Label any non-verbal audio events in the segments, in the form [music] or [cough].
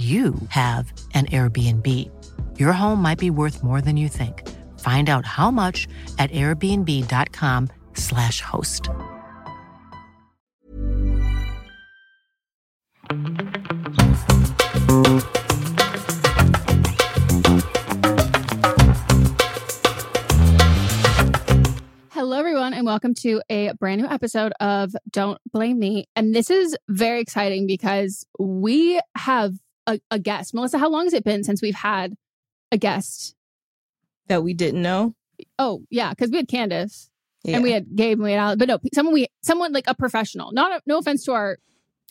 you have an Airbnb. Your home might be worth more than you think. Find out how much at airbnb.com/slash host. Hello, everyone, and welcome to a brand new episode of Don't Blame Me. And this is very exciting because we have a, a guest. Melisa, how long has it been since we've had a guest? that we didn't know. Oh, yeah, because we had Candace Yeah. and we had Gabe and we had Alex, but no, someone we someone like a professional. Not a, no offense to our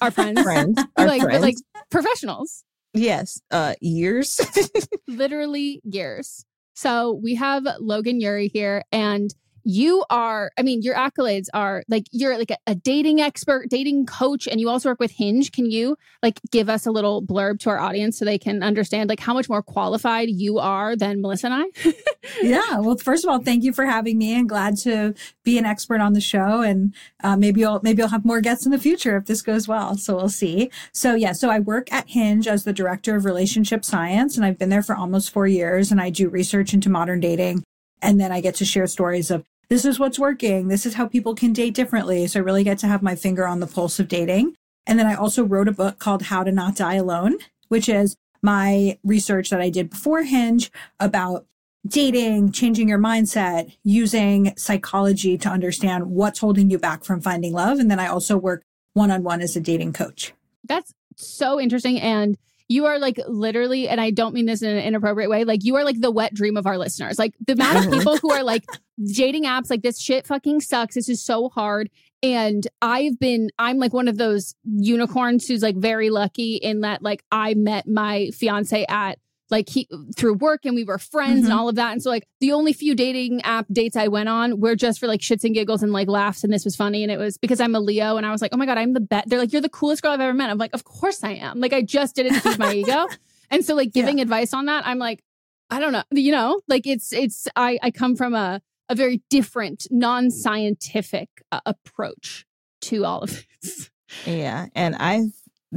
our friends, [laughs] friends, [laughs] our like but friends. like professionals, yes, uh, years. [laughs] literally years. So we have Logan Ury here, and you are. I mean, your accolades are like you're like a, a dating expert, dating coach, and you also work with Hinge. Can you like give us a little blurb to our audience so they can understand like how much more qualified you are than Melisa and I? [laughs] yeah. Well, first of all, thank you for having me and glad to be an expert on the show. And uh, maybe you'll, maybe you'll have more guests in the future if this goes well. So we'll see. So yeah, so I work at Hinge as the director of relationship science and I've been there for almost four years and I do research into modern dating. And then I get to share stories of this is what's working. This is how people can date differently. So I really get to have my finger on the pulse of dating. And then I also wrote a book called How to Not Die Alone, which is my research that I did before Hinge about dating, changing your mindset, using psychology to understand what's holding you back from finding love. And then I also work one on one as a dating coach. That's so interesting. And you are like literally, and I don't mean this in an inappropriate way, like you are like the wet dream of our listeners. Like the amount of people who are like [laughs] dating apps, like this shit fucking sucks. This is so hard. And I've been, I'm like one of those unicorns who's like very lucky in that like I met my fiance at like he through work and we were friends Mhm. and all of that. And so like the only few dating app dates I went on were just for like shits and giggles and like laughs and this was funny and it was because I'm a Leo and I was like, oh my god, I'm the best. They're like, you're the coolest girl I've ever met. I'm like, of course I am. Like I just did it to feed my ego. [laughs] And so like giving advice on that, I'm like, I don't know, you know, like it's it's I I come from a a very different non-scientific uh, approach to all of this. Yeah. And I've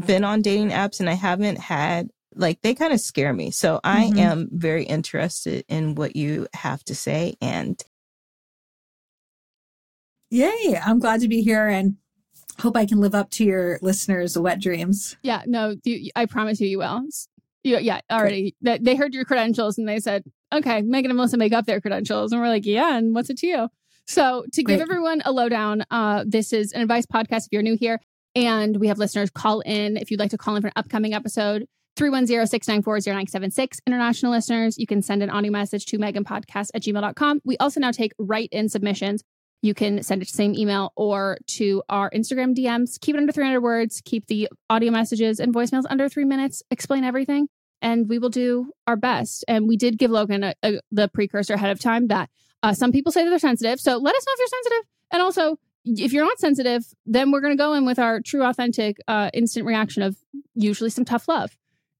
been on dating apps and I haven't had like they kind of scare me. So I Mhm. am very interested in what you have to say and Yay. I'm glad to be here and hope I can live up to your listeners' wet dreams. Yeah, no, you, I promise you, you will. You, yeah, already. That they heard your credentials and they said, "Okay, Meghan and Melisa make up their credentials," and we're like, "Yeah, and what's it to you?" So to give Great. everyone a lowdown, uh, this is an advice podcast. If you're new here, and we have listeners call in if you'd like to call in for an upcoming episode. 310-694-0976. International listeners, you can send an audio message to meganpodcast at gmail.com. We also now take write-in submissions. You can send it to the same email or to our Instagram DMs. Keep it under 300 words. Keep the audio messages and voicemails under three minutes. Explain everything, and we will do our best. And we did give Logan a, a, the precursor ahead of time that uh, some people say that they're sensitive. So let us know if you're sensitive. And also, if you're not sensitive, then we're going to go in with our true, authentic, uh, instant reaction of usually some tough love.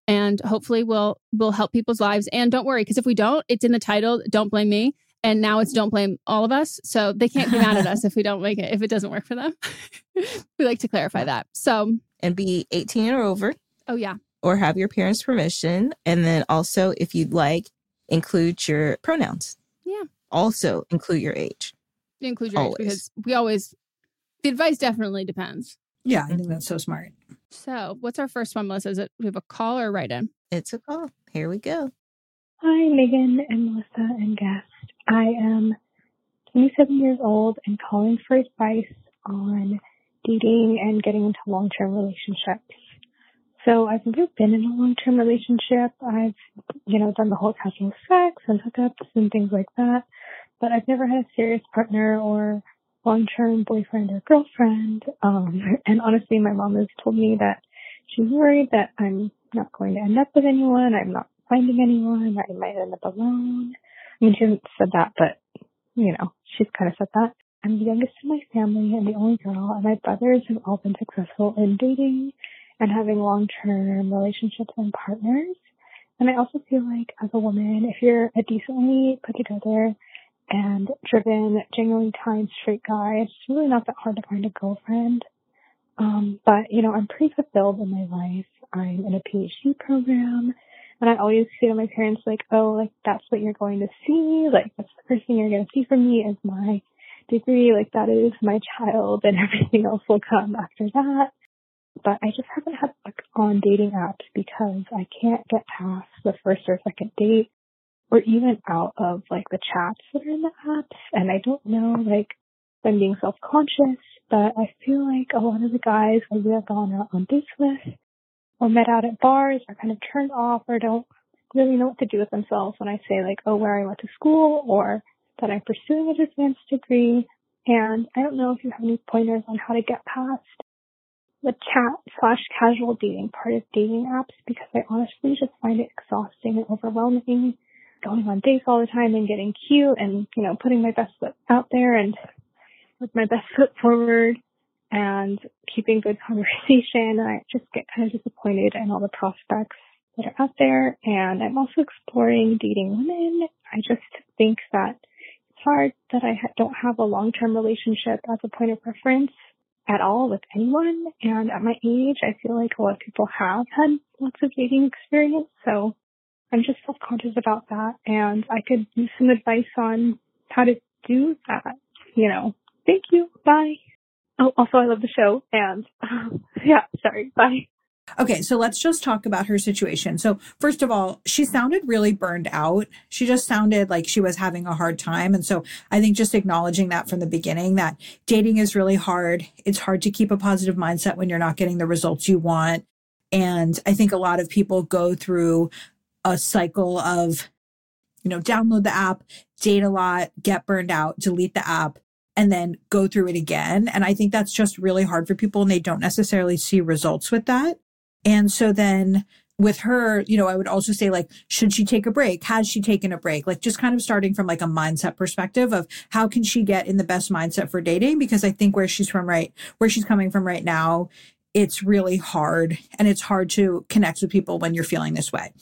And hopefully, we'll we'll help people's lives. And don't worry, because if we don't, it's in the title. Don't blame me and now it's don't blame all of us so they can't be mad at us [laughs] if we don't make it if it doesn't work for them [laughs] we like to clarify that so and be 18 or over oh yeah or have your parents' permission. And then also, if you'd like, include your pronouns. Yeah. Also, include your age. include your age because we always the advice definitely depends Yeah, I think that's so smart. So what's our first one melissa is it we have a call or write in It's a call. Here we go. Hi, Meghan and Melisa and guest. I am 27 years old and calling for advice on dating and getting into long-term relationships. So I've never been in a long-term relationship. I've, you know, done the whole casual sex and hookups and things like that, but I've never had a serious partner or long-term boyfriend or girlfriend. Um, [laughs] and honestly, my mom has told me that she's worried that I'm not going to end up with anyone. I'm not finding anyone. I might end up alone. I mean, she hasn't said that, but you know, she's kind of said that. I'm the youngest in my family and the only girl, and my brothers have all been successful in dating and having long-term relationships and partners. And I also feel like as a woman, if you're a decently put together and driven, genuinely kind, straight guy, it's really not that hard to find a girlfriend. Um, but you know, I'm pretty fulfilled in my life. I'm in a PhD program. And I always say to my parents, like, oh, like, that's what you're going to see. Like, that's the first thing you're going to see from me is my degree. Like, that is my child and [laughs] everything else will come after that. But I just haven't had luck on dating apps because I can't get past the first or second date or even out of like the chats that are in the apps. And I don't know, like, I'm being self-conscious, but I feel like a lot of the guys I've either gone out on dates with or met out at bars are kind of turned off or don't really know what to do with themselves when I say like, oh, where I went to school or that I'm pursuing an advanced degree. And I don't know if you have any pointers on how to get past the chat slash casual dating part of dating apps because I honestly just find it exhausting and overwhelming going on dates all the time and getting cute and, you know, putting my best foot out there and with my best [laughs] foot forward and keeping good [laughs] conversation. And I just get kind of disappointed in all the prospects that are out there. And I'm also exploring dating women. I just think that it's hard that I don't have a long-term relationship as a point of reference at all with anyone. And at my age, I feel like a lot of people have had lots of dating experience. So I'm just self-conscious about that. And I could use some advice on how to do that, you know. Thank you. Bye. Oh, also, I love the show. And um, [laughs] yeah, sorry. Bye. Okay, so let's just talk about her situation. So, first of all, she sounded really burned out. She just sounded like she was having a hard time. And so, I think just acknowledging that from the beginning that dating is really hard. It's hard to keep a positive mindset when you're not getting the results you want. And I think a lot of people go through a cycle of, you know, download the app, date a lot, get burned out, delete the app, and then go through it again. And I think that's just really hard for people and they don't necessarily see results with that. And so then with her, you know, I would also say like, should she take a break? Has she taken a break? Like just kind of starting from like a mindset perspective of how can she get in the best mindset for dating? Because I think where she's from right, where she's coming from right now, it's really hard and it's hard to connect with people when you're feeling this way.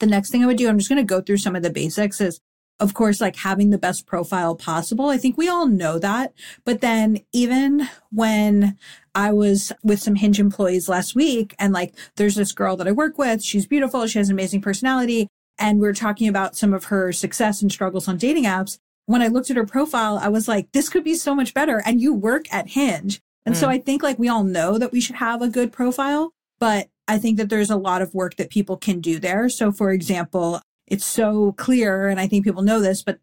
The next thing I would do, I'm just going to go through some of the basics is of course, like having the best profile possible. I think we all know that. But then even when I was with some Hinge employees last week and like there's this girl that I work with, she's beautiful, she has an amazing personality. And we we're talking about some of her success and struggles on dating apps. When I looked at her profile, I was like, this could be so much better. And you work at Hinge. And mm. so I think like we all know that we should have a good profile, but I think that there's a lot of work that people can do there. So for example, it's so clear. And I think people know this, but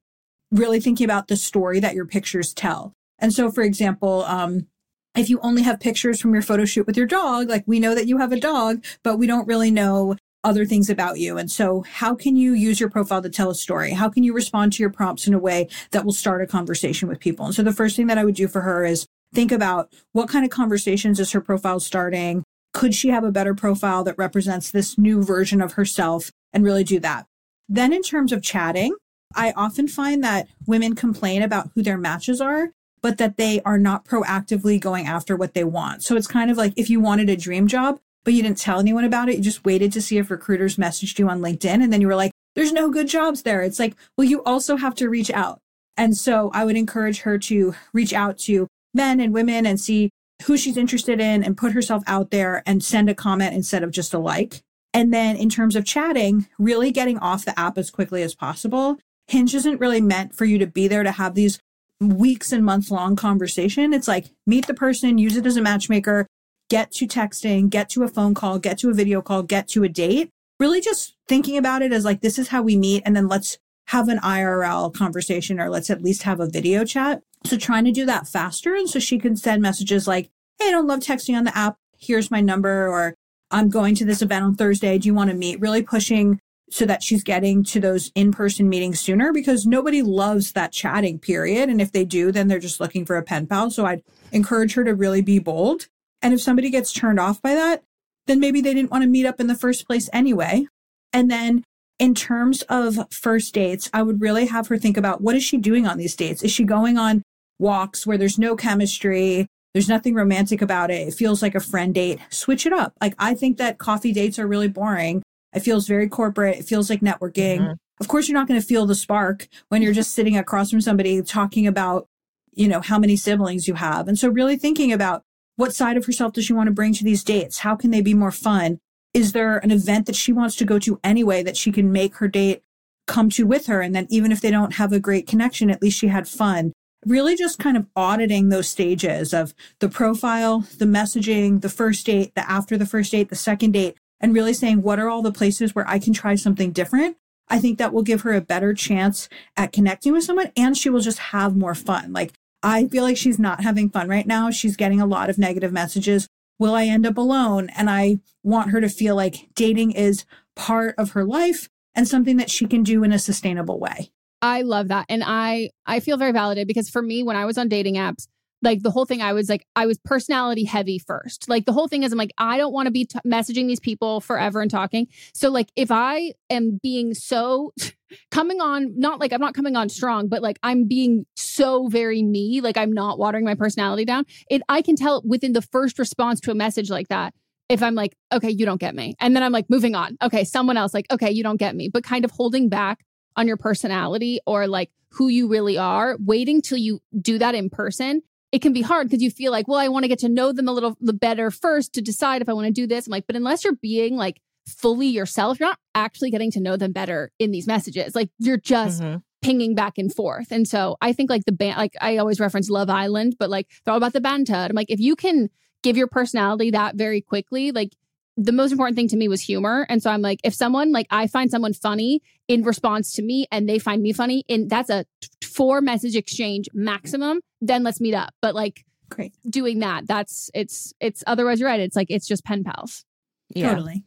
really thinking about the story that your pictures tell. And so, for example, um, if you only have pictures from your photo shoot with your dog, like we know that you have a dog, but we don't really know other things about you. And so how can you use your profile to tell a story? How can you respond to your prompts in a way that will start a conversation with people? And so the first thing that I would do for her is think about what kind of conversations is her profile starting? Could she have a better profile that represents this new version of herself and really do that? Then, in terms of chatting, I often find that women complain about who their matches are, but that they are not proactively going after what they want. So it's kind of like if you wanted a dream job, but you didn't tell anyone about it, you just waited to see if recruiters messaged you on LinkedIn and then you were like, there's no good jobs there. It's like, well, you also have to reach out. And so I would encourage her to reach out to men and women and see who she's interested in and put herself out there and send a comment instead of just a like. And then in terms of chatting, really getting off the app as quickly as possible. Hinge isn't really meant for you to be there to have these weeks and months long conversation. It's like meet the person, use it as a matchmaker, get to texting, get to a phone call, get to a video call, get to a date. Really just thinking about it as like, this is how we meet. And then let's have an IRL conversation or let's at least have a video chat. So trying to do that faster. And so she can send messages like, Hey, I don't love texting on the app. Here's my number or I'm going to this event on Thursday. Do you want to meet? Really pushing so that she's getting to those in person meetings sooner because nobody loves that chatting period. And if they do, then they're just looking for a pen pal. So I'd encourage her to really be bold. And if somebody gets turned off by that, then maybe they didn't want to meet up in the first place anyway. And then in terms of first dates, I would really have her think about what is she doing on these dates? Is she going on walks where there's no chemistry? There's nothing romantic about it. It feels like a friend date. Switch it up. Like I think that coffee dates are really boring. It feels very corporate. It feels like networking. Mm-hmm. Of course, you're not going to feel the spark when you're just sitting across from somebody talking about, you know, how many siblings you have. And so really thinking about what side of herself does she want to bring to these dates? How can they be more fun? Is there an event that she wants to go to anyway that she can make her date come to with her? And then even if they don't have a great connection, at least she had fun really just kind of auditing those stages of the profile, the messaging, the first date, the after the first date, the second date, and really saying, what are all the places where I can try something different? I think that will give her a better chance at connecting with someone and she will just have more fun. Like, I feel like she's not having fun right now. She's getting a lot of negative messages. Will I end up alone? And I want her to feel like dating is part of her life and something that she can do in a sustainable way. I love that. And I I feel very validated because for me when I was on dating apps, like the whole thing I was like I was personality heavy first. Like the whole thing is I'm like I don't want to be t- messaging these people forever and talking. So like if I am being so [laughs] coming on not like I'm not coming on strong, but like I'm being so very me, like I'm not watering my personality down. It I can tell within the first response to a message like that if I'm like, okay, you don't get me. And then I'm like moving on. Okay, someone else like, okay, you don't get me, but kind of holding back on your personality or like who you really are, waiting till you do that in person, it can be hard because you feel like, well, I want to get to know them a little the better first to decide if I want to do this. I'm like, but unless you're being like fully yourself, you're not actually getting to know them better in these messages. Like you're just mm-hmm. pinging back and forth. And so I think like the band, like I always reference Love Island, but like they're all about the banter. I'm like, if you can give your personality that very quickly, like the most important thing to me was humor. And so I'm like, if someone, like, I find someone funny in response to me and they find me funny, and that's a four message exchange maximum, then let's meet up. But like, great doing that, that's it's, it's otherwise you're right. It's like, it's just pen pals. Yeah. Totally.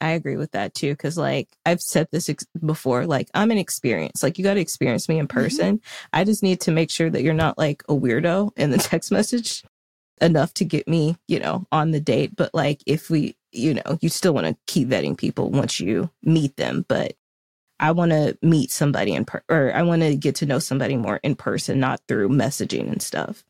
I agree with that too. Cause like I've said this ex- before, like I'm an experience. Like you got to experience me in mm-hmm. person. Mm-hmm. I just need to make sure that you're not like a weirdo in the [laughs] text message enough to get me, you know, on the date. But like if we you know, you still want to keep vetting people once you meet them, but I want to meet somebody in per- or I want to get to know somebody more in person, not through messaging and stuff.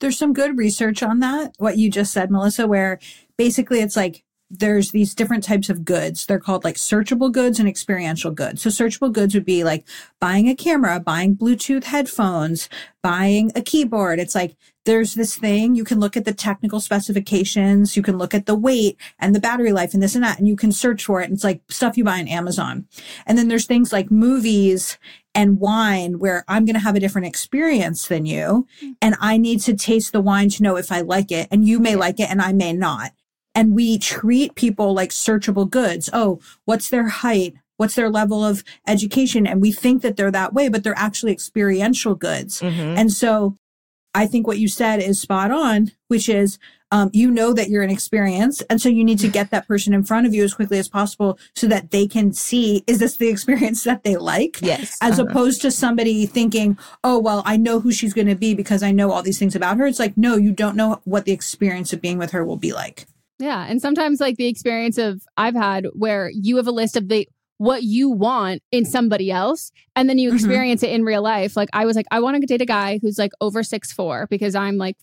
There's some good research on that, what you just said, Melisa, where basically it's like there's these different types of goods. They're called like searchable goods and experiential goods. So searchable goods would be like buying a camera, buying Bluetooth headphones, buying a keyboard. It's like there's this thing you can look at the technical specifications, you can look at the weight and the battery life and this and that, and you can search for it. And it's like stuff you buy on Amazon. And then there's things like movies and wine where I'm going to have a different experience than you. Hmm. And I need to taste the wine to know if I like it. And you may like it and I may not and we treat people like searchable goods. Oh, what's their height? What's their level of education? And we think that they're that way, but they're actually experiential goods. Mm-hmm. And so I think what you said is spot on, which is, um, you know that you're an experience. And so you need to get that person in front of you as quickly as possible so that they can see, is this the [laughs] experience that they like? Yes. As Uh-huh. opposed to somebody thinking, oh, well, I know who she's going to be because I know all these things about her. It's like, no, you don't know what the experience of being with her will be like. Yeah. And sometimes like the experience of I've had where you have a list of the what you want in somebody else and then you Mhm. experience it in real life. Like I was like, I want to date a guy who's like over six four because I'm like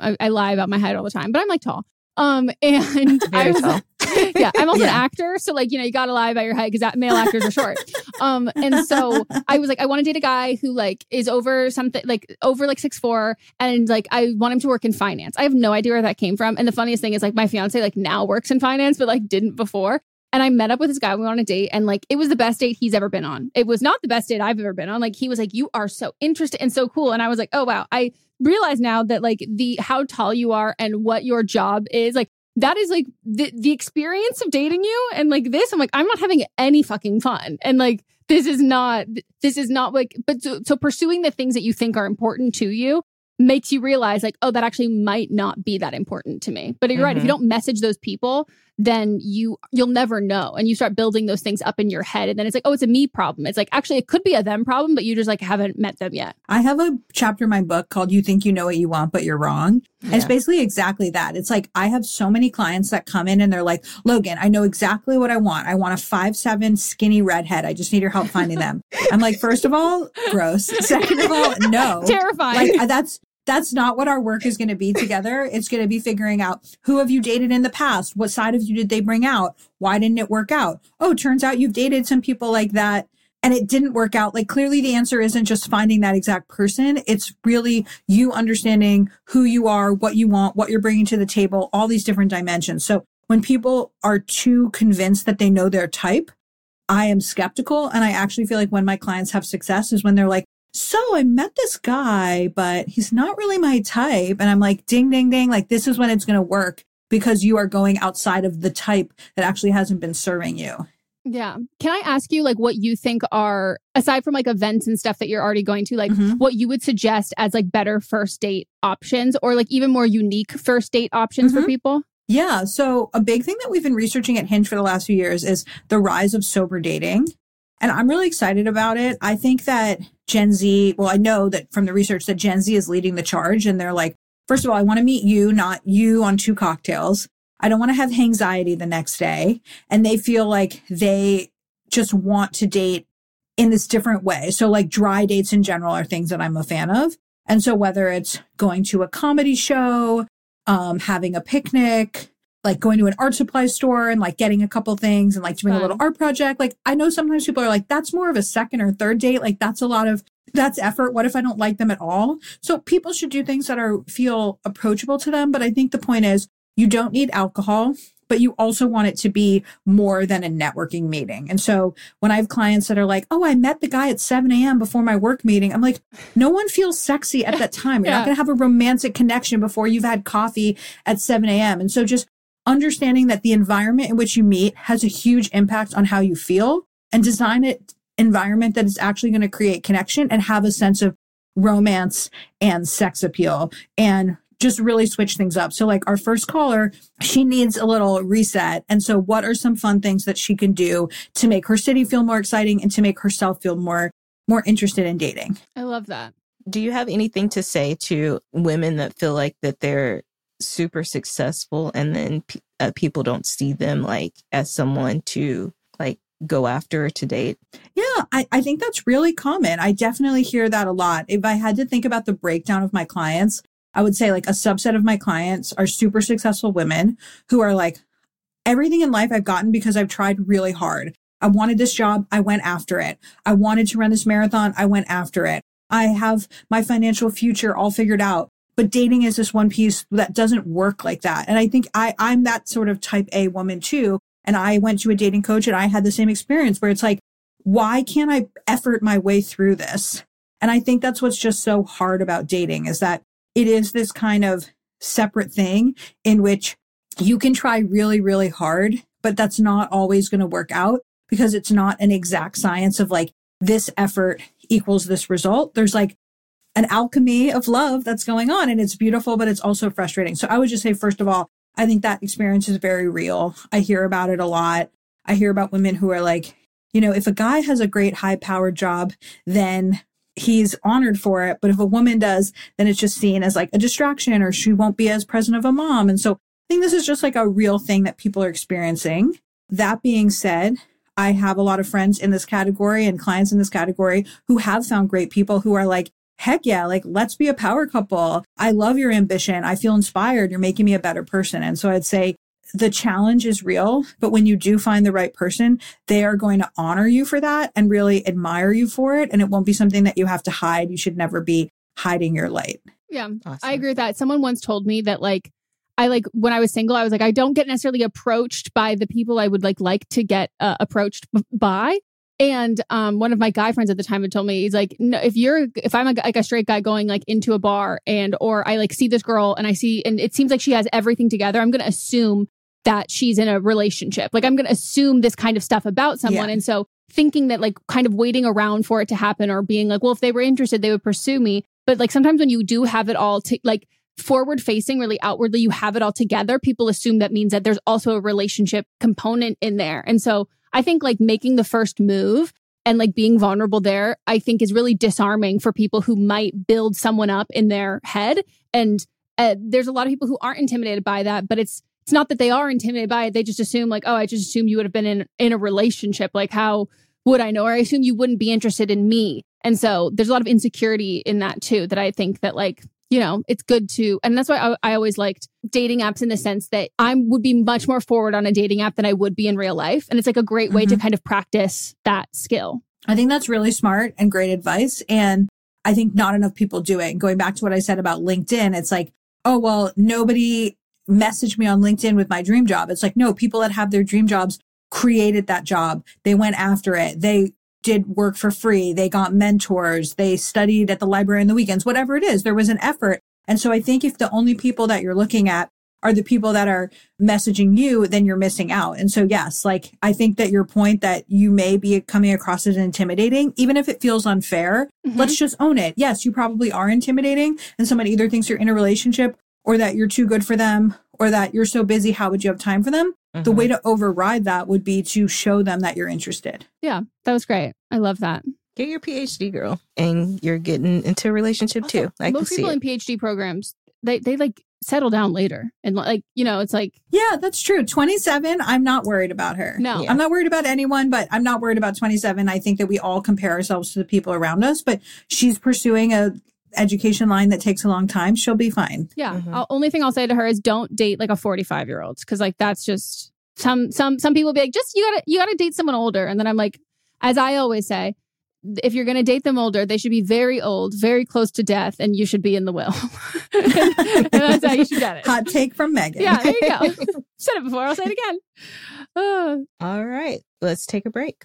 I, I lie about my height all the time, but I'm like tall. Um [laughs] and [laughs] I Very was tall. [laughs] yeah, I'm also an actor, so like you know you gotta lie about your height because male actors are short. Um, and so I was like, I want to date a guy who like is over something like over like six four, and like I want him to work in finance. I have no idea where that came from. And the funniest thing is like my fiance like now works in finance, but like didn't before. And I met up with this guy. We went on a date, and like it was the best date he's ever been on. It was not the best date I've ever been on. Like he was like, "You are so interested and so cool," and I was like, "Oh wow!" I realize now that like the how tall you are and what your job is, like that is like the the experience of dating you and like this i'm like i'm not having any fucking fun. And like this is not this is not like but so, so pursuing the things that you think are important to you makes you realize like oh that actually might not be that important to me. But you're right if you mm-hmm. don't message those people then you you'll never know and you start building those things up in your head and then it's like oh it's a me problem it's like actually it could be a them problem but you just like haven't met them yet I have a chapter in my book called You Think You Know What You Want, but You're Wrong. And It's basically exactly that. It's like I have so many clients that come in and they're like, Logan, I know exactly what I want. I want a five seven skinny redhead. I just need your help finding them. I'm like, first of all, gross. Second of all, no. [laughs] terrifying Like that's that's not what our work is going to be together. It's going to be figuring out who have you dated in the past? What side of you did they bring out? Why didn't it work out? Oh, turns out you've dated some people like that and it didn't work out. Like clearly the answer isn't just finding that exact person. It's really you understanding who you are, what you want, what you're bringing to the table, all these different dimensions. So when people are too convinced that they know their type, I am skeptical. And I actually feel like when my clients have success is when they're like, so I met this guy, but he's not really my type. And I'm like, ding, ding, ding. Like this is when it's going to work because you are going outside of the type that actually hasn't been serving you. Yeah. Can I ask you like what you think are aside from like events and stuff that you're already going to like Mhm. what you would suggest as like better first date options or like even more unique first date options for Mhm. people? Yeah. So a big thing that we've been researching at Hinge for the last few years is the rise of sober dating. And I'm really excited about it. I think that Gen Z, well, I know that from the research that Gen Z is leading the charge and they're like, first of all, I want to meet you, not you on two cocktails. I don't want to have anxiety the next day. And they feel like they just want to date in this different way. So like dry dates in general are things that I'm a fan of. And so whether it's going to a comedy show, um, having a picnic, like going to an art supply store and like getting a couple things and like doing a little art project. Like I know sometimes people are like, that's more of a second or third date. Like that's a lot of that's effort. What if I don't like them at all? So people should do things that are feel approachable to them. But I think the point is you don't need alcohol, but you also want it to be more than a networking meeting. And so when I have clients that are like, oh, I met the guy at 7 a.m. before my work meeting, I'm like, no one feels sexy at that time. You're [laughs] Yeah. not going to have a romantic connection before you've had coffee at 7 a.m. And so just understanding that the environment in which you meet has a huge impact on how you feel and design it environment that is actually going to create connection and have a sense of romance and sex appeal and just really switch things up. So like our first caller, she needs a little reset. And so what are some fun things that she can do to make her city feel more exciting and to make herself feel more more interested in dating? I love that. Do you have anything to say to women that feel like that they're super successful and then uh, people don't see them like as someone to like go after to date. Yeah, I, I think that's really common. I definitely hear that a lot. If I had to think about the breakdown of my clients, I would say like a subset of my clients are super successful women who are like, everything in life I've gotten because I've tried really hard. I wanted this job. I went after it. I wanted to run this marathon. I went after it. I have my financial future all figured out. But dating is this one piece that doesn't work like that. And I think I, I'm that sort of type A woman too. And I went to a dating coach and I had the same experience where it's like, why can't I effort my way through this? And I think that's what's just so hard about dating is that it is this kind of separate thing in which you can try really, really hard, but that's not always going to work out because it's not an exact science of like this effort equals this result. There's like an alchemy of love that's going on and it's beautiful, but it's also frustrating. So I would just say, first of all, I think that experience is very real. I hear about it a lot. I hear about women who are like, you know, if a guy has a great high powered job, then he's honored for it. But if a woman does, then it's just seen as like a distraction or she won't be as present of a mom. And so I think this is just like a real thing that people are experiencing. That being said, I have a lot of friends in this category and clients in this category who have found great people who are like, heck yeah, like let's be a power couple. I love your ambition. I feel inspired. You're making me a better person. And so I'd say the challenge is real, but when you do find the right person, they are going to honor you for that and really admire you for it. And it won't be something that you have to hide. You should never be hiding your light. Yeah, awesome. I agree with that. Someone once told me that like I like when I was single, I was like I don't get necessarily approached by the people I would like like to get uh, approached by. And um, one of my guy friends at the time had told me he's like, no, if you're if I'm a, like a straight guy going like into a bar and or I like see this girl and I see and it seems like she has everything together, I'm going to assume that she's in a relationship. Like I'm going to assume this kind of stuff about someone. Yeah. And so thinking that like kind of waiting around for it to happen or being like, well, if they were interested, they would pursue me. But like sometimes when you do have it all to like forward facing, really outwardly, you have it all together, people assume that means that there's also a relationship component in there. And so I think like making the first move and like being vulnerable there, I think is really disarming for people who might build someone up in their head. And uh, there's a lot of people who aren't intimidated by that, but it's it's not that they are intimidated by it. They just assume like, oh, I just assume you would have been in in a relationship. Like, how would I know? Or I assume you wouldn't be interested in me. And so there's a lot of insecurity in that too. That I think that like you know, it's good to, and that's why I, I, always liked dating apps in the sense that I would be much more forward on a dating app than I would be in real life. And it's like a great way mm-hmm. to kind of practice that skill. I think that's really smart and great advice. And I think not enough people do it. Going back to what I said about LinkedIn, it's like, oh, well, nobody messaged me on LinkedIn with my dream job. It's like, no, people that have their dream jobs created that job. They went after it. They did work for free. They got mentors. They studied at the library in the weekends, whatever it is. There was an effort. And so I think if the only people that you're looking at are the people that are messaging you, then you're missing out. And so, yes, like I think that your point that you may be coming across as intimidating, even if it feels unfair, mm-hmm. let's just own it. Yes, you probably are intimidating and someone either thinks you're in a relationship or that you're too good for them or that you're so busy. How would you have time for them? Mm-hmm. The way to override that would be to show them that you're interested. Yeah, that was great. I love that. Get your PhD, girl, and you're getting into a relationship also, too. I most people in PhD programs, they they like settle down later, and like you know, it's like yeah, that's true. 27, I'm not worried about her. No, yeah. I'm not worried about anyone, but I'm not worried about 27. I think that we all compare ourselves to the people around us, but she's pursuing a education line that takes a long time, she'll be fine. Yeah. Mm-hmm. only thing I'll say to her is don't date like a 45 year old because like that's just some some some people be like just you gotta you gotta date someone older and then I'm like as I always say if you're going to date them older, they should be very old, very close to death, and you should be in the will. [laughs] and that's how you should get it. Hot take from Meghan. Yeah, there you go. [laughs] Said it before, I'll say it again. Uh. All right, let's take a break.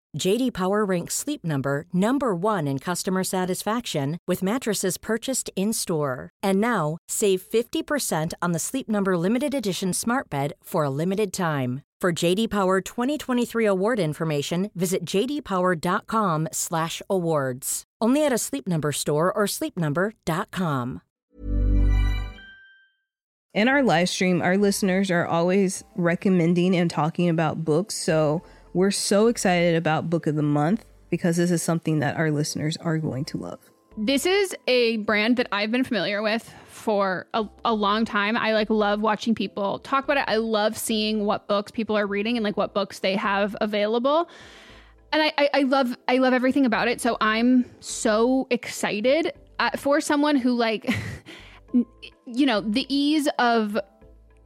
JD Power ranks Sleep Number number 1 in customer satisfaction with mattresses purchased in-store. And now, save 50% on the Sleep Number limited edition Smart Bed for a limited time. For JD Power 2023 award information, visit jdpower.com/awards. Only at a Sleep Number store or sleepnumber.com. In our live stream, our listeners are always recommending and talking about books, so we're so excited about Book of the Month because this is something that our listeners are going to love. This is a brand that I've been familiar with for a, a, long time. I like love watching people talk about it. I love seeing what books people are reading and like what books they have available. And I, I, I love I love everything about it. So I'm so excited uh, for someone who like [laughs] you know the ease of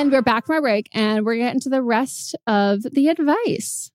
And we're back from our break and we're getting to the rest of the advice.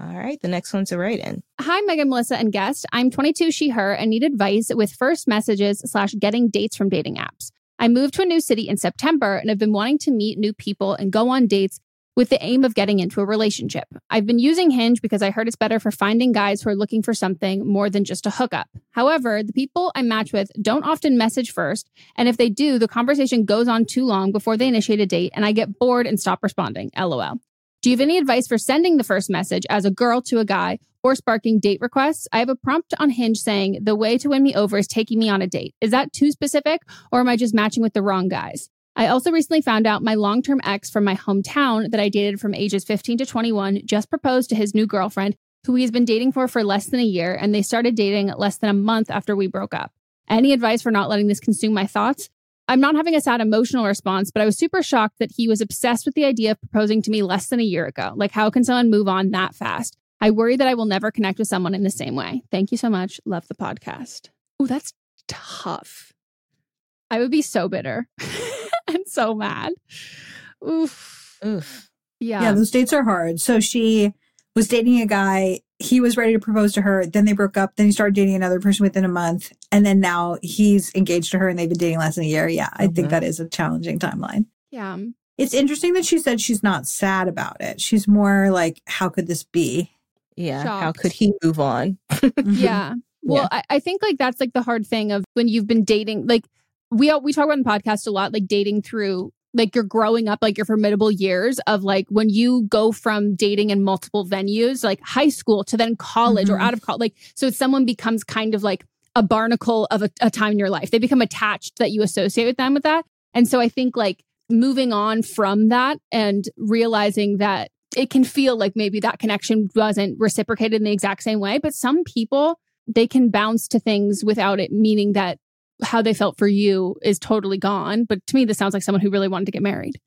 All right. The next one's a write in. Hi, Meghan, Melisa, and guest. I'm 22, she, her, and need advice with first messages slash getting dates from dating apps. I moved to a new city in September and have been wanting to meet new people and go on dates with the aim of getting into a relationship. I've been using Hinge because I heard it's better for finding guys who are looking for something more than just a hookup. However, the people I match with don't often message first, and if they do, the conversation goes on too long before they initiate a date and I get bored and stop responding. LOL. Do you have any advice for sending the first message as a girl to a guy or sparking date requests? I have a prompt on Hinge saying the way to win me over is taking me on a date. Is that too specific or am I just matching with the wrong guys? I also recently found out my long term ex from my hometown that I dated from ages 15 to 21 just proposed to his new girlfriend, who he has been dating for for less than a year, and they started dating less than a month after we broke up. Any advice for not letting this consume my thoughts? I'm not having a sad emotional response, but I was super shocked that he was obsessed with the idea of proposing to me less than a year ago. Like, how can someone move on that fast? I worry that I will never connect with someone in the same way. Thank you so much. Love the podcast. Oh, that's tough. I would be so bitter. [laughs] [laughs] and so mad. Oof. Oof. Yeah. Yeah, those dates are hard. So she was dating a guy. He was ready to propose to her. Then they broke up. Then he started dating another person within a month. And then now he's engaged to her and they've been dating less than a year. Yeah, I mm-hmm. think that is a challenging timeline. Yeah. It's interesting that she said she's not sad about it. She's more like, how could this be? Yeah. Shocked. How could he move on? [laughs] yeah. Well, yeah. I, I think like that's like the hard thing of when you've been dating, like we we talk about in the podcast a lot, like dating through like you're growing up, like your formidable years of like when you go from dating in multiple venues, like high school to then college mm-hmm. or out of college. Like, so someone becomes kind of like a barnacle of a, a time in your life. They become attached that you associate with them with that. And so I think like moving on from that and realizing that it can feel like maybe that connection wasn't reciprocated in the exact same way. But some people, they can bounce to things without it meaning that how they felt for you is totally gone. But to me, this sounds like someone who really wanted to get married.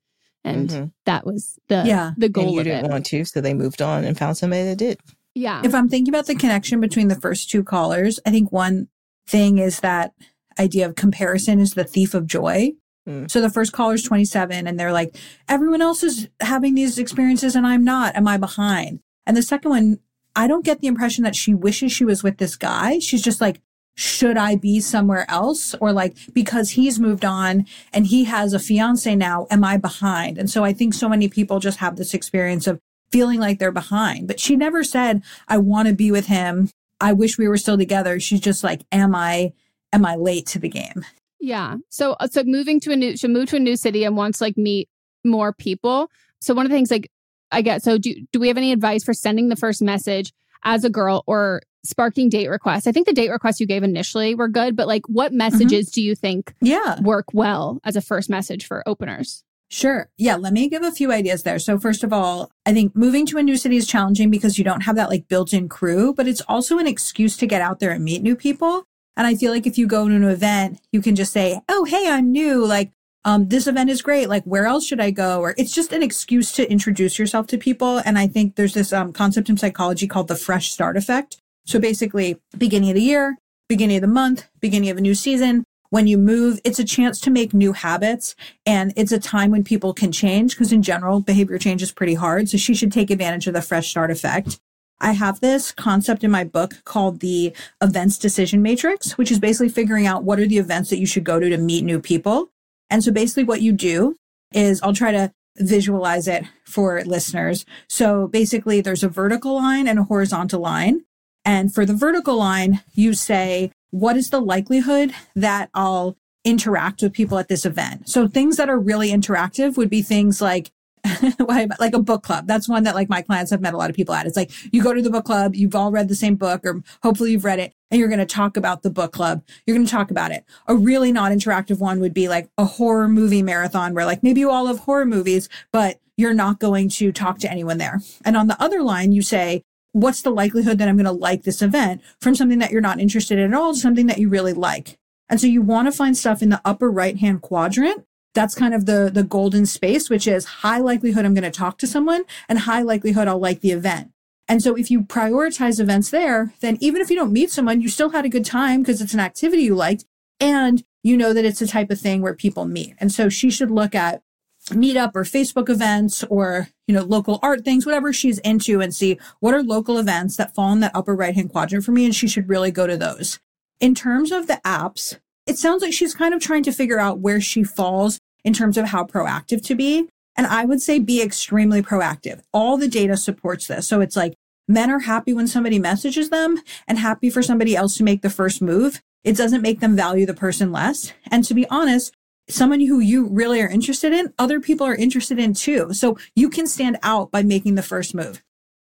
And mm-hmm. that was the yeah. the goal. And you didn't it. want to, so they moved on and found somebody that did. Yeah. If I'm thinking about the connection between the first two callers, I think one thing is that idea of comparison is the thief of joy. Mm. So the first caller is 27 and they're like, everyone else is having these experiences and I'm not. Am I behind? And the second one, I don't get the impression that she wishes she was with this guy. She's just like, should I be somewhere else? Or like, because he's moved on and he has a fiance now, am I behind? And so I think so many people just have this experience of feeling like they're behind. But she never said, I want to be with him. I wish we were still together. She's just like, am I, am I late to the game? Yeah. So, uh, so moving to a new, she moved to a new city and wants like meet more people. So one of the things like I get, so do, do we have any advice for sending the first message as a girl or sparking date requests. I think the date requests you gave initially were good, but like what messages mm-hmm. do you think yeah. work well as a first message for openers? Sure. Yeah. Let me give a few ideas there. So, first of all, I think moving to a new city is challenging because you don't have that like built in crew, but it's also an excuse to get out there and meet new people. And I feel like if you go to an event, you can just say, Oh, hey, I'm new. Like, um, this event is great. Like, where else should I go? Or it's just an excuse to introduce yourself to people. And I think there's this um, concept in psychology called the fresh start effect, so basically, beginning of the year, beginning of the month, beginning of a new season. When you move, it's a chance to make new habits and it's a time when people can change because in general, behavior change is pretty hard. So she should take advantage of the fresh start effect. I have this concept in my book called the events decision matrix, which is basically figuring out what are the events that you should go to to meet new people. And so basically what you do is I'll try to visualize it for listeners. So basically there's a vertical line and a horizontal line. And for the vertical line, you say, what is the likelihood that I'll interact with people at this event? So things that are really interactive would be things like, [laughs] like a book club. That's one that like my clients have met a lot of people at. It's like you go to the book club, you've all read the same book or hopefully you've read it and you're going to talk about the book club. You're going to talk about it. A really non-interactive one would be like a horror movie marathon where like maybe you all love horror movies, but you're not going to talk to anyone there. And on the other line, you say, what's the likelihood that I'm going to like this event from something that you're not interested in at all to something that you really like. And so you want to find stuff in the upper right hand quadrant. That's kind of the, the golden space, which is high likelihood I'm going to talk to someone and high likelihood I'll like the event. And so if you prioritize events there, then even if you don't meet someone, you still had a good time because it's an activity you liked and you know that it's the type of thing where people meet. And so she should look at meetup or Facebook events or, you know, local art things, whatever she's into and see what are local events that fall in that upper right hand quadrant for me. And she should really go to those. In terms of the apps, it sounds like she's kind of trying to figure out where she falls in terms of how proactive to be. And I would say be extremely proactive. All the data supports this. So it's like men are happy when somebody messages them and happy for somebody else to make the first move. It doesn't make them value the person less. And to be honest, someone who you really are interested in, other people are interested in too. So you can stand out by making the first move.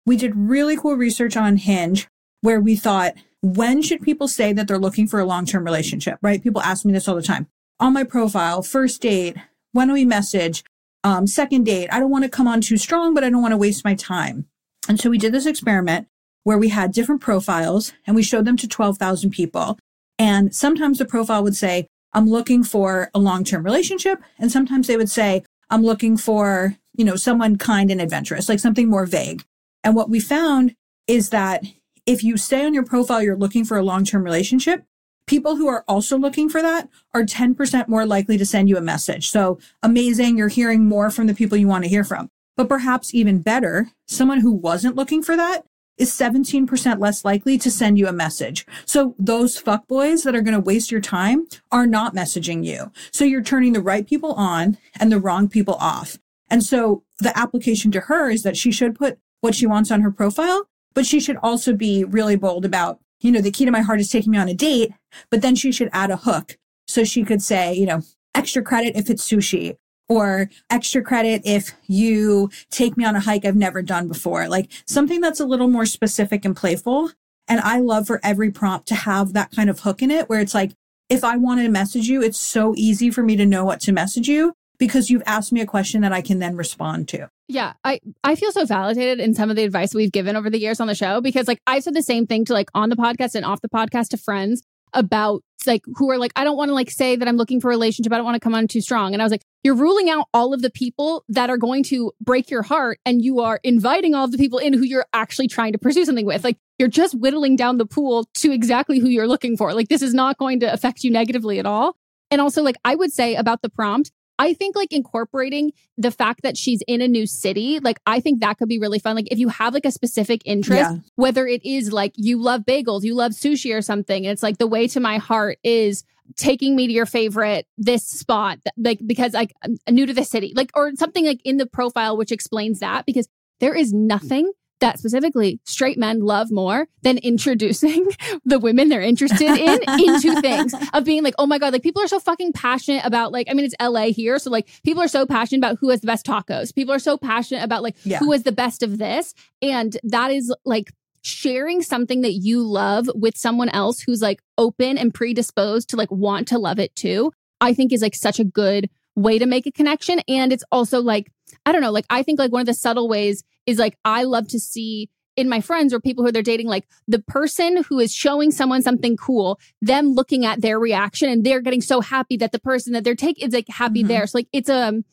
We did really cool research on Hinge where we thought, when should people say that they're looking for a long term relationship, right? People ask me this all the time. On my profile, first date, when do we message? Um, second date, I don't want to come on too strong, but I don't want to waste my time. And so we did this experiment where we had different profiles and we showed them to 12,000 people. And sometimes the profile would say, I'm looking for a long-term relationship. And sometimes they would say, I'm looking for, you know, someone kind and adventurous, like something more vague. And what we found is that if you say on your profile you're looking for a long-term relationship, people who are also looking for that are 10% more likely to send you a message. So amazing. You're hearing more from the people you want to hear from. But perhaps even better, someone who wasn't looking for that is 17% less likely to send you a message. So those fuckboys that are going to waste your time are not messaging you. So you're turning the right people on and the wrong people off. And so the application to her is that she should put what she wants on her profile, but she should also be really bold about, you know, the key to my heart is taking me on a date, but then she should add a hook. So she could say, you know, extra credit if it's sushi or extra credit if you take me on a hike I've never done before. Like something that's a little more specific and playful. And I love for every prompt to have that kind of hook in it where it's like, if I wanted to message you, it's so easy for me to know what to message you because you've asked me a question that I can then respond to. Yeah, I I feel so validated in some of the advice we've given over the years on the show because like I've said the same thing to like on the podcast and off the podcast to friends about like who are like I don't want to like say that I'm looking for a relationship. I don't want to come on too strong. And I was like, you're ruling out all of the people that are going to break your heart and you are inviting all of the people in who you're actually trying to pursue something with. Like you're just whittling down the pool to exactly who you're looking for. Like this is not going to affect you negatively at all. And also like I would say about the prompt, I think like incorporating the fact that she's in a new city, like I think that could be really fun. Like if you have like a specific interest, yeah. whether it is like you love bagels, you love sushi or something, and it's like the way to my heart is taking me to your favorite this spot like because like I'm new to the city like or something like in the profile which explains that because there is mm. nothing that specifically straight men love more than introducing [laughs] the women they're interested in [laughs] into things of being like, oh my God, like people are so fucking passionate about like, I mean, it's LA here. So like people are so passionate about who has the best tacos. People are so passionate about like yeah. who has the best of this. And that is like sharing something that you love with someone else who's like open and predisposed to like want to love it too, I think is like such a good way to make a connection. And it's also like, I don't know, like I think like one of the subtle ways is like I love to see in my friends or people who they're dating, like the person who is showing someone something cool, them looking at their reaction and they're getting so happy that the person that they're taking is like happy mm-hmm. there. So like it's a um,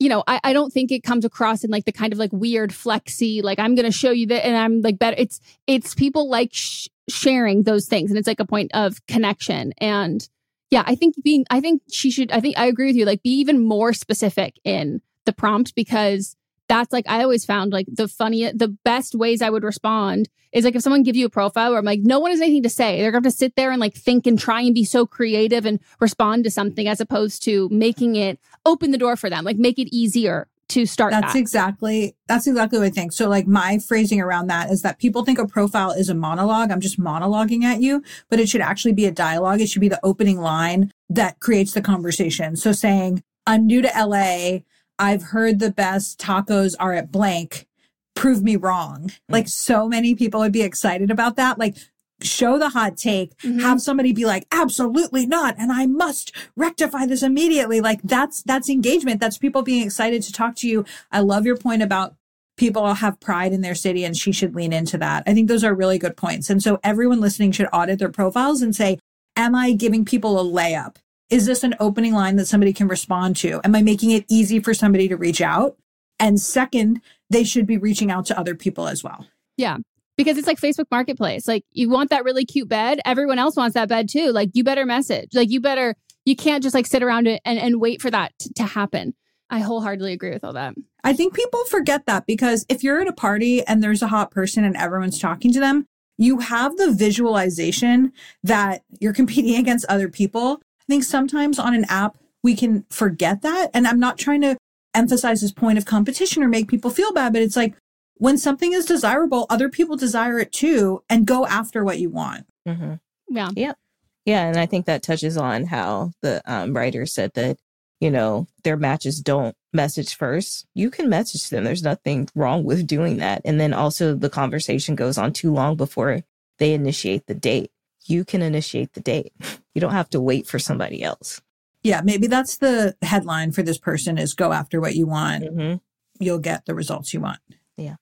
you know, I, I don't think it comes across in like the kind of like weird flexy, like I'm going to show you that and I'm like better. It's, it's people like sh- sharing those things and it's like a point of connection and yeah i think being i think she should i think i agree with you like be even more specific in the prompt because that's like I always found like the funniest, the best ways I would respond is like if someone gives you a profile where I'm like, no one has anything to say. They're gonna have to sit there and like think and try and be so creative and respond to something as opposed to making it open the door for them, like make it easier to start. That's that. exactly that's exactly what I think. So like my phrasing around that is that people think a profile is a monologue. I'm just monologuing at you, but it should actually be a dialogue. It should be the opening line that creates the conversation. So saying, I'm new to LA. I've heard the best tacos are at blank. Prove me wrong. Mm. Like so many people would be excited about that. Like show the hot take, mm-hmm. have somebody be like, absolutely not. And I must rectify this immediately. Like that's, that's engagement. That's people being excited to talk to you. I love your point about people have pride in their city and she should lean into that. I think those are really good points. And so everyone listening should audit their profiles and say, am I giving people a layup? Is this an opening line that somebody can respond to? Am I making it easy for somebody to reach out? And second, they should be reaching out to other people as well. Yeah. Because it's like Facebook Marketplace. Like you want that really cute bed. Everyone else wants that bed too. Like you better message. Like you better, you can't just like sit around it and, and wait for that t- to happen. I wholeheartedly agree with all that. I think people forget that because if you're at a party and there's a hot person and everyone's talking to them, you have the visualization that you're competing [laughs] against other people think sometimes on an app, we can forget that. And I'm not trying to emphasize this point of competition or make people feel bad, but it's like when something is desirable, other people desire it too and go after what you want. Mm-hmm. Yeah. Yep. Yeah. And I think that touches on how the um, writer said that, you know, their matches don't message first. You can message them. There's nothing wrong with doing that. And then also the conversation goes on too long before they initiate the date you can initiate the date. You don't have to wait for somebody else. Yeah, maybe that's the headline for this person is go after what you want. Mm-hmm. You'll get the results you want. Yeah.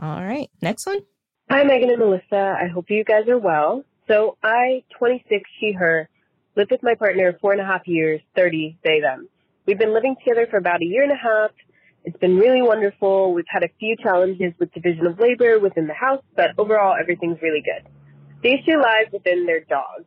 All right. Next one. Hi, Meghan and Melisa. I hope you guys are well. So I, 26, she, her, lived with my partner four and a half years, 30, they, them. We've been living together for about a year and a half. It's been really wonderful. We've had a few challenges with division of labor within the house, but overall everything's really good. The issue lies within their dog.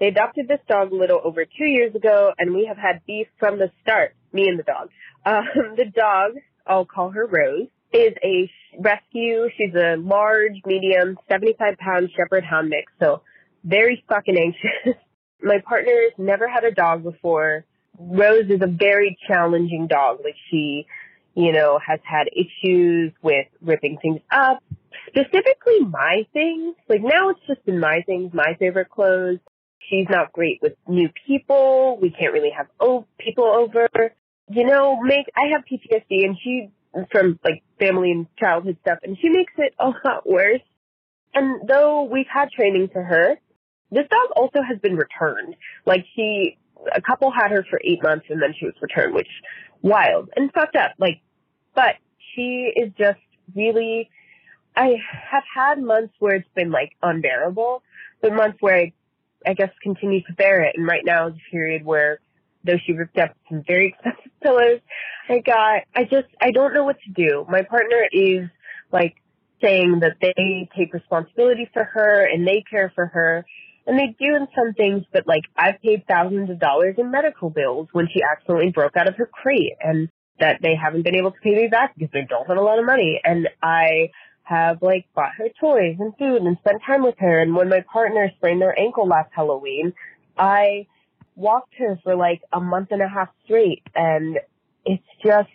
They adopted this dog a little over two years ago, and we have had beef from the start, me and the dog. [laughs] Um, the dog, I'll call her Rose, is a rescue. She's a large, medium, 75 pound shepherd hound mix, so very fucking anxious. [laughs] My partner's never had a dog before. Rose is a very challenging dog. Like she, you know, has had issues with ripping things up, specifically my things. Like now it's just been my things, my favorite clothes. She's not great with new people. We can't really have o- people over. You know, make I have PTSD and she from like family and childhood stuff and she makes it a lot worse. And though we've had training for her, this dog also has been returned. Like she a couple had her for eight months and then she was returned, which wild and fucked up. Like but she is just really I have had months where it's been like unbearable, but months where I, I guess continue to bear it. And right now is a period where though she ripped up some very [laughs] expensive pillows I got, I just, I don't know what to do. My partner is like saying that they take responsibility for her and they care for her. And they do in some things, but like I've paid thousands of dollars in medical bills when she accidentally broke out of her crate and that they haven't been able to pay me back because they don't have a lot of money. And I have like bought her toys and food and spent time with her. And when my partner sprained their ankle last Halloween, I walked her for like a month and a half straight. And it's just,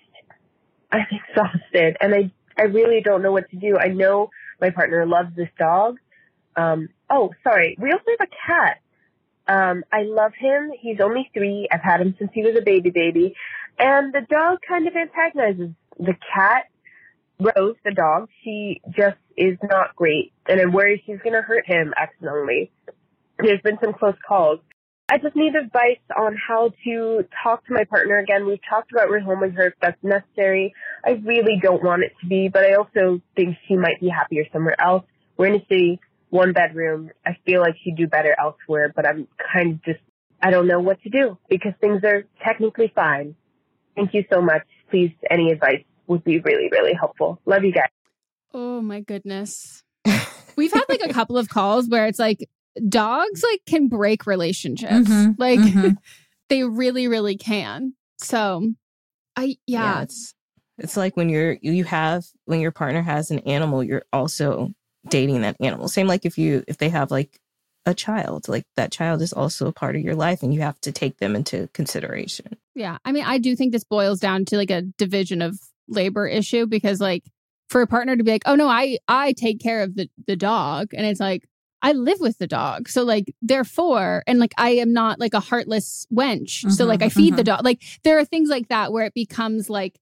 I'm [laughs] exhausted and I, I really don't know what to do. I know my partner loves this dog. Um, oh, sorry. We also have a cat. Um, I love him. He's only three. I've had him since he was a baby baby. And the dog kind of antagonizes the cat Rose, the dog, she just is not great, and I'm worried she's going to hurt him accidentally. There's been some close calls. I just need advice on how to talk to my partner again. We've talked about rehoming her if that's necessary. I really don't want it to be, but I also think she might be happier somewhere else. We're in a city, one bedroom. I feel like she'd do better elsewhere, but I'm kind of just, I don't know what to do because things are technically fine. Thank you so much. Please, any advice would be really, really helpful. Love you guys. Oh my goodness. We've had like a couple of calls where it's like dogs like can break relationships. Mhm, Like mhm. [laughs] they really, really can. So I yeah. it's it's like when you're you have when your partner has an animal, you're also dating that animal. Same like if you if they have like a child, like that child is also a part of your life and you have to take them into consideration. Yeah. I mean, I do think this boils down to like a division of labor issue because like for a partner to be like, "Oh no, I I take care of the the dog." And it's like I live with the dog. So like therefore and like I am not like a heartless wench. so Mhm, like I feed the mhm. dog. Like there are things like that where it becomes like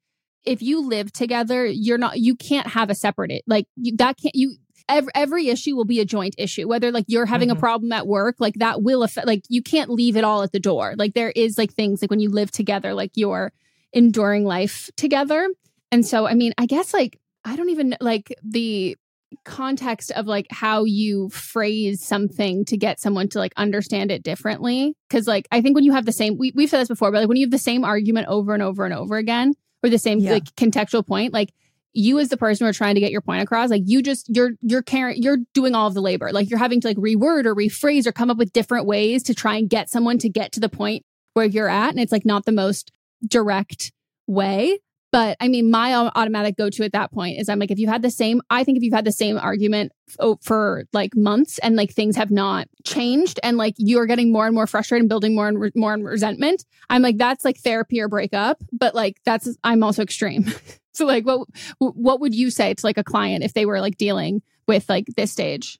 if you live together, you're not you can't have a separate it. Like you, that can't you every, every issue will be a joint issue whether like you're having Mhm. a problem at work like that will affect like you can't leave it all at the door like there is like things like when you live together like you're enduring life together and so i mean i guess like i don't even like the context of like how you phrase something to get someone to like understand it differently because like i think when you have the same we, we've said this before but like when you have the same argument over and over and over again or the same Yeah. like contextual point like you as the person who are trying to get your point across like you just you're you're caring, you're doing all of the labor. Like you're having to like reword or rephrase or come up with different ways to try and get someone to get to the point where you're at and it's like not the most direct way. But i mean my automatic go to at that point is i'm like if you've had the same i think if you've had the same argument f- for like months and like things have not changed and like you're getting more and more frustrated and building more and re- more and resentment i'm like that's like therapy or breakup but like that's i'm also extreme [laughs] so like what what would you say to like a client if they were like dealing with like this stage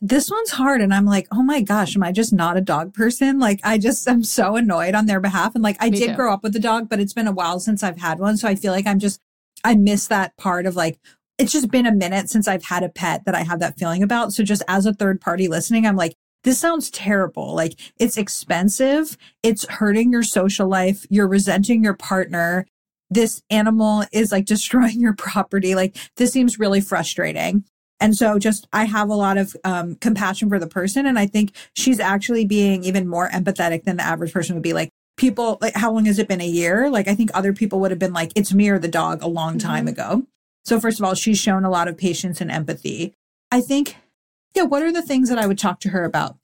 This one's hard. And I'm like, oh my gosh, am I just not a dog person? Like, I just am so annoyed on their behalf. And like, I Me did too. grow up with a dog, but it's been a while since I've had one. So I feel like I'm just, I miss that part of like, it's just been a minute since I've had a pet that I have that feeling about. So just as a third party listening, I'm like, this sounds terrible. Like, it's expensive. It's hurting your social life. You're resenting your partner. This animal is like destroying your property. Like, this seems really frustrating. And so just I have a lot of um, compassion for the person. And I think she's actually being even more empathetic than the average person would be like, people like how long has it been a year? Like I think other people would have been like, it's me or the dog a long time ago. So first of all, she's shown a lot of patience and empathy. I think, yeah, what are the things that I would talk to her about?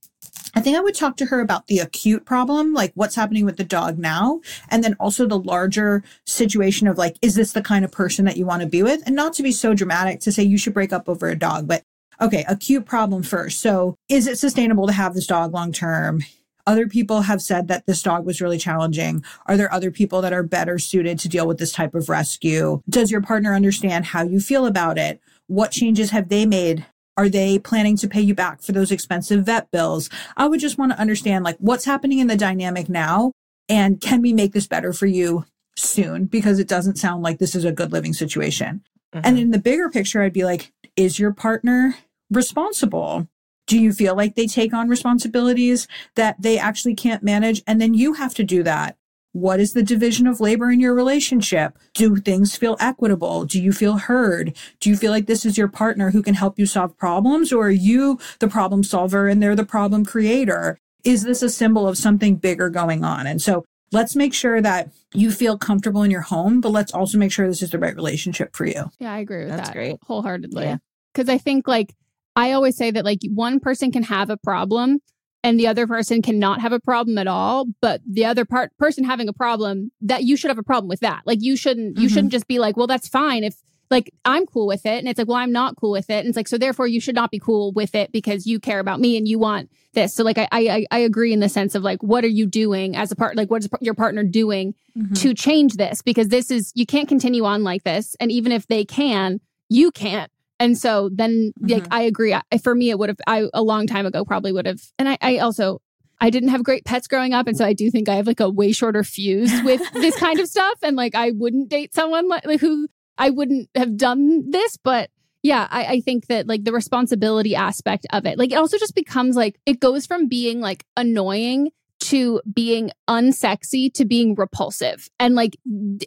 I think I would talk to her about the acute problem, like what's happening with the dog now, and then also the larger situation of like, is this the kind of person that you want to be with? And not to be so dramatic to say you should break up over a dog, but okay, acute problem first. So is it sustainable to have this dog long term? Other people have said that this dog was really challenging. Are there other people that are better suited to deal with this type of rescue? Does your partner understand how you feel about it? What changes have they made? Are they planning to pay you back for those expensive vet bills? I would just want to understand like what's happening in the dynamic now and can we make this better for you soon because it doesn't sound like this is a good living situation. And mm-hmm. in the bigger picture I'd be like is your partner responsible? Do you feel like they take on responsibilities that they actually can't manage and then you have to do that? What is the division of labor in your relationship? Do things feel equitable? Do you feel heard? Do you feel like this is your partner who can help you solve problems or are you the problem solver and they're the problem creator? Is this a symbol of something bigger going on? And so let's make sure that you feel comfortable in your home, but let's also make sure this is the right relationship for you. Yeah, I agree with That's that great. wholeheartedly. Yeah. Because I think like I always say that like one person can have a problem and the other person cannot have a problem at all, but the other part person having a problem that you should have a problem with that. Like you shouldn't you Mhm. shouldn't just be like, well, that's fine if like I'm cool with it and it's like, well, I'm not cool with it. And it's like, so therefore you should not be cool with it because you care about me and you want this. So like I I I agree in the sense of like what are you doing as a part like what is your partner doing to change this because this is you can't continue on like this and even if they can you can't and so then like Mhm. i agree I, for me it would have i a long time ago probably would have and I, I also i didn't have great pets growing up and so i do think i have like a way shorter fuse with this kind of stuff and like i wouldn't date someone like, like who i wouldn't have done this but yeah I, I think that like the responsibility aspect of it like it also just becomes like it goes from being like annoying to being unsexy to being repulsive. And like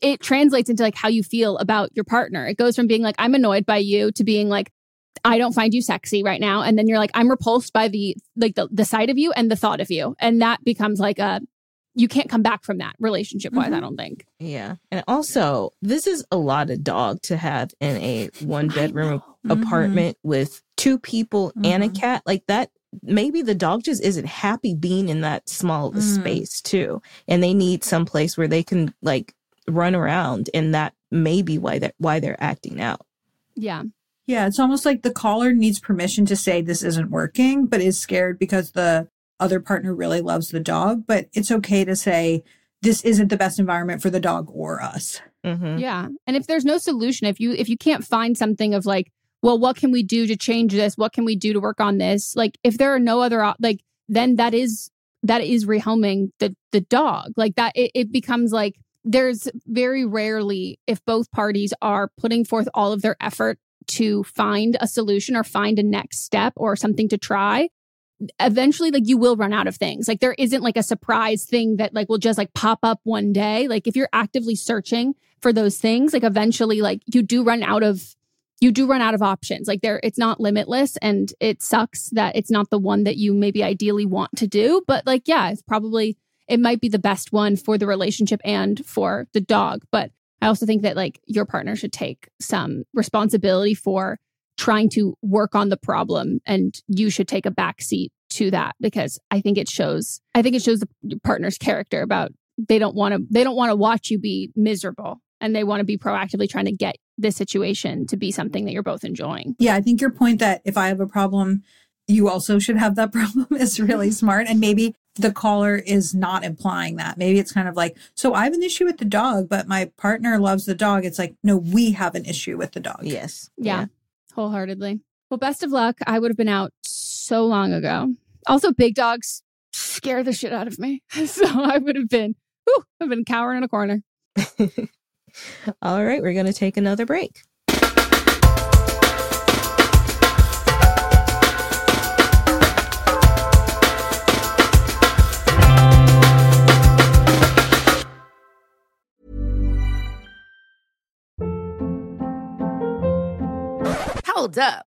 it translates into like how you feel about your partner. It goes from being like, I'm annoyed by you to being like, I don't find you sexy right now. And then you're like, I'm repulsed by the like the, the sight of you and the thought of you. And that becomes like a you can't come back from that relationship wise, I don't think. Yeah. And also, this is a lot of dog to have in a one bedroom Mhm. apartment with two people and a cat, like that maybe the dog just isn't happy being in that small Mm. space too and they need some place where they can like run around and that may be why that why they're acting out Yeah. Yeah, it's almost like the caller needs permission to say this isn't working, but is scared because the other partner really loves the dog. But it's okay to say this isn't the best environment for the dog or us. Mm-hmm. Yeah. And if there's no solution, if you if you can't find something of like, well, what can we do to change this? What can we do to work on this? Like if there are no other like then that is that is rehoming the the dog. Like that it, it becomes like there's very rarely if both parties are putting forth all of their effort to find a solution or find a next step or something to try eventually like you will run out of things like there isn't like a surprise thing that like will just like pop up one day like if you're actively searching for those things like eventually like you do run out of you do run out of options. Like there it's not limitless and it sucks that it's not the one that you maybe ideally want to do but like yeah it's probably it might be the best one for the relationship and for the dog but i also think that like your partner should take some responsibility for trying to work on the problem and you should take a back seat to that because i think it shows i think it shows the your partner's character about they don't want to they don't want to watch you be miserable and they want to be proactively trying to get this situation to be something that you're both enjoying. Yeah, I think your point that if I have a problem, you also should have that [laughs] problem is really mm-hmm. smart. And maybe the caller is not implying that. Maybe it's kind of like, so I have an issue with the dog, but my partner loves the dog. It's like, no, we have an issue with the dog. yes. Yeah, wholeheartedly. Well best of luck. I would have been out so long ago. Also big dogs scare the shit out of me. [laughs] So i would have been whew, i've been cowering in a corner [laughs] all right we're gonna take another break Hold up.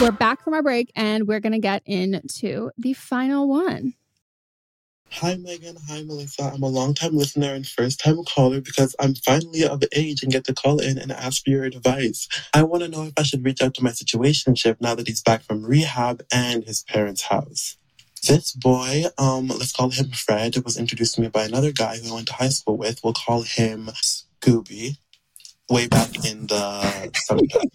We're back from our break and we're going to get into the final one. Hi, Meghan. Hi, Melisa. I'm a long-time listener and first-time caller because I'm finally of age and get to call in and ask for your advice. I want to know if I should reach out to my situationship now that he's back from rehab and his parents' house. This boy, um, let's call him Fred, was introduced to me by another guy who I went to high school with. We'll call him Scooby. Way back in the summertime.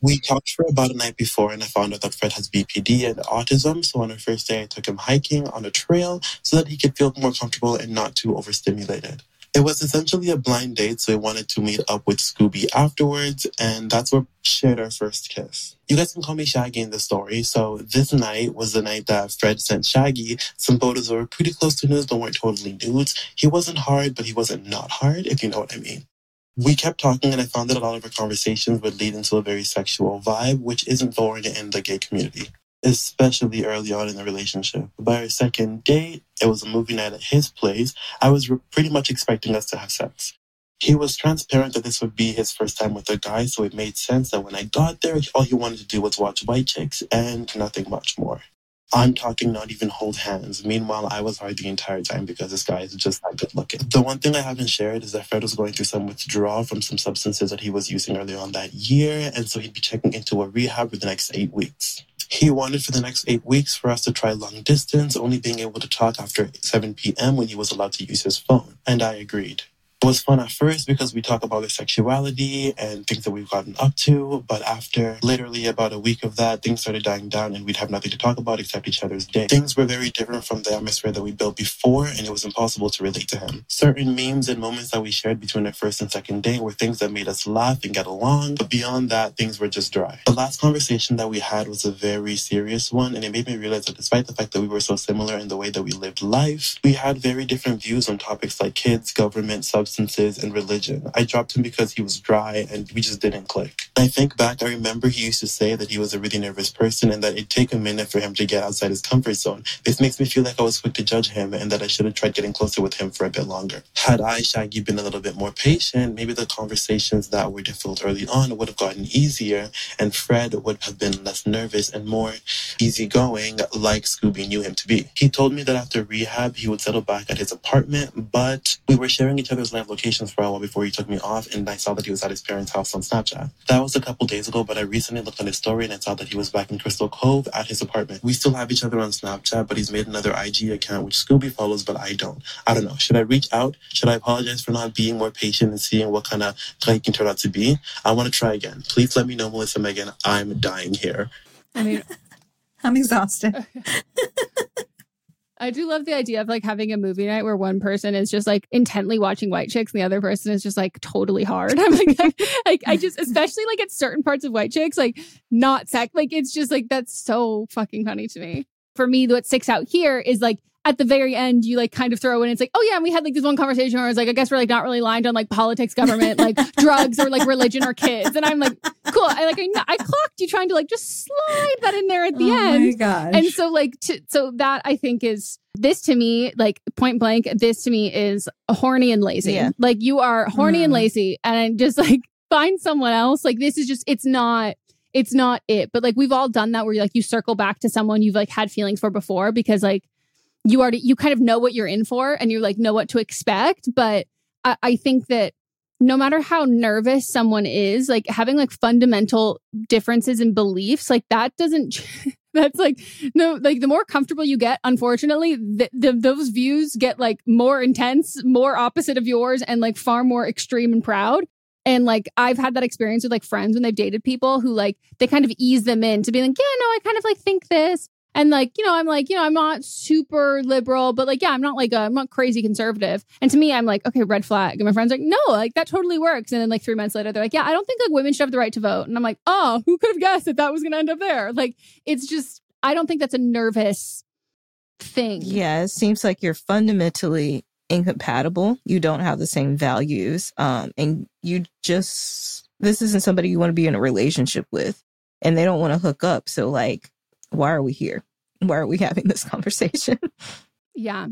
We talked for about a night before, and I found out that Fred has BPD and autism. So on our first day, I took him hiking on a trail so that he could feel more comfortable and not too overstimulated. It was essentially a blind date, so I wanted to meet up with Scooby afterwards, and that's where we shared our first kiss. You guys can call me Shaggy in the story. So this night was the night that Fred sent Shaggy some photos that were pretty close to nudes, but weren't totally nudes. He wasn't hard, but he wasn't not hard, if you know what I mean. We kept talking, and I found that a lot of our conversations would lead into a very sexual vibe, which isn't foreign in the gay community, especially early on in the relationship. By our second date, it was a movie night at his place. I was re- pretty much expecting us to have sex. He was transparent that this would be his first time with a guy, so it made sense that when I got there, all he wanted to do was watch White Chicks and nothing much more. I'm talking not even hold hands. Meanwhile, I was hard the entire time because this guy is just that good looking. The one thing I haven't shared is that Fred was going through some withdrawal from some substances that he was using earlier on that year, and so he'd be checking into a rehab for the next eight weeks. He wanted for the next eight weeks for us to try long distance, only being able to talk after 7 p.m. when he was allowed to use his phone, and I agreed. Was fun at first because we talk about our sexuality and things that we've gotten up to, but after literally about a week of that, things started dying down and we'd have nothing to talk about except each other's day. Things were very different from the atmosphere that we built before, and it was impossible to relate to him. Certain memes and moments that we shared between our first and second date were things that made us laugh and get along, but beyond that, things were just dry. The last conversation that we had was a very serious one, and it made me realize that despite the fact that we were so similar in the way that we lived life, we had very different views on topics like kids, government, substances, and religion. I dropped him because he was dry and we just didn't click. I think back, I remember he used to say that he was a really nervous person and that it'd take a minute for him to get outside his comfort zone. This makes me feel like I was quick to judge him and that I should have tried getting closer with him for a bit longer. Had I, Shaggy, been a little bit more patient, maybe the conversations that were difficult early on would have gotten easier and Fred would have been less nervous and more easygoing like Scooby knew him to be. He told me that after rehab, he would settle back at his apartment, but we were sharing each other's live locations for a while before he took me off and I saw that he was at his parents' house on Snapchat. That was a couple days ago, but I recently looked on his story and I saw that he was back in Crystal Cove at his apartment. We still have each other on Snapchat, but he's made another IG account which Scooby follows, but I don't. I don't know. Should I reach out? Should I apologize for not being more patient and seeing what kind of guy he can turn out to be? I want to try again. Please let me know, Melisa Meghan. I'm dying here. I mean, I'm exhausted. [laughs] I do love the idea of like having a movie night where one person is just like intently watching White Chicks and the other person is just like totally hard. [laughs] I'm like, I, like I just, especially like at certain parts of White Chicks, like not sex, like it's just like that's so fucking funny to me. For me, what sticks out here is like at the very end, you like kind of throw in, it's like, oh yeah, and we had like this one conversation where I was like, I guess we're like not really aligned on like politics, government, like [laughs] drugs or like religion or kids. And I'm like, cool. I like, I, I clocked you trying to like just slide that in there at the Oh end. my gosh. And so like, to, so that I think is this to me, like point blank, this to me is horny and lazy. Yeah. Like you are horny and Mm. lazy and just like find someone else. Like this is just, it's not, it's not it. But like we've all done that where you like you circle back to someone you've like had feelings for before because like you already you kind of know what you're in for and you like know what to expect. But I, I think that no matter how nervous someone is, like having like fundamental differences in beliefs, like that doesn't [laughs] that's like no like the more comfortable you get unfortunately the, the, those views get like more intense more opposite of yours and like far more extreme and proud and like I've had that experience with like friends when they've dated people who like they kind of ease them in to be like, yeah, no, I kind of like think this. And like, you know, I'm like, you know, I'm not super liberal, but like, yeah, I'm not like, I'm not crazy conservative. And to me, I'm like, okay, red flag. And my friend's are like, no, like that totally works. And then like three months later, they're like, yeah, I don't think like women should have the right to vote. And I'm like, oh, who could have guessed that that was going to end up there? Like, it's just, I don't think that's a nervous thing. Yeah, it seems like you're fundamentally incompatible. You don't have the same values. Um, and you just, this isn't somebody you want to be in a relationship with. And they don't want to hook up. So, like, why are we here? Why are we having this conversation? [laughs] Yeah.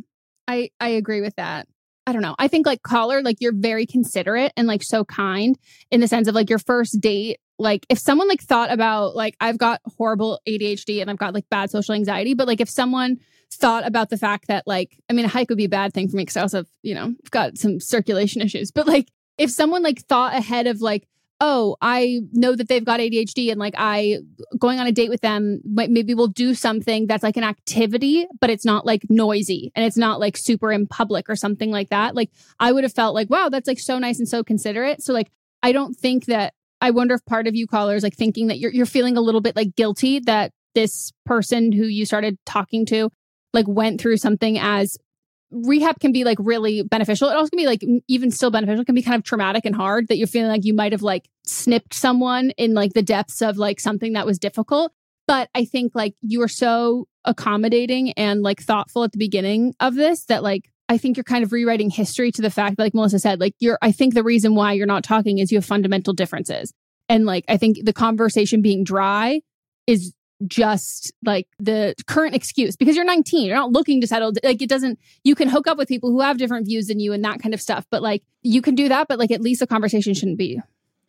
I I agree with that. I don't know. I think like caller, like you're very considerate and like so kind in the sense of like your first date. Like if someone like thought about like I've got horrible ADHD and I've got like bad social anxiety, but like if someone thought about the fact that like I mean a hike would be a bad thing for me because I also have, you know, I've got some circulation issues. But like if someone like thought ahead of like oh, I know that they've got ADHD and like I going on a date with them, maybe we'll do something that's like an activity, but it's not like noisy and it's not like super in public or something like that. Like I would have felt like, wow, that's like so nice and so considerate. So like I don't think that I wonder if part of you callers like thinking that you're you're feeling a little bit like guilty that this person who you started talking to like went through something as rehab can be like really beneficial. It also can be like even still beneficial. It can be kind of traumatic and hard that you're feeling like you might have like snipped someone in like the depths of like something that was difficult. But I think like you were so accommodating and like thoughtful at the beginning of this that like I think you're kind of rewriting history to the fact, that like Melisa said, like you're, I think the reason why you're not talking is you have fundamental differences. And like, I think the conversation being dry is just like the current excuse because you're 19. You're not looking to settle. Like, it doesn't, you can hook up with people who have different views than you and that kind of stuff. But like, you can do that. But like, at least the conversation shouldn't be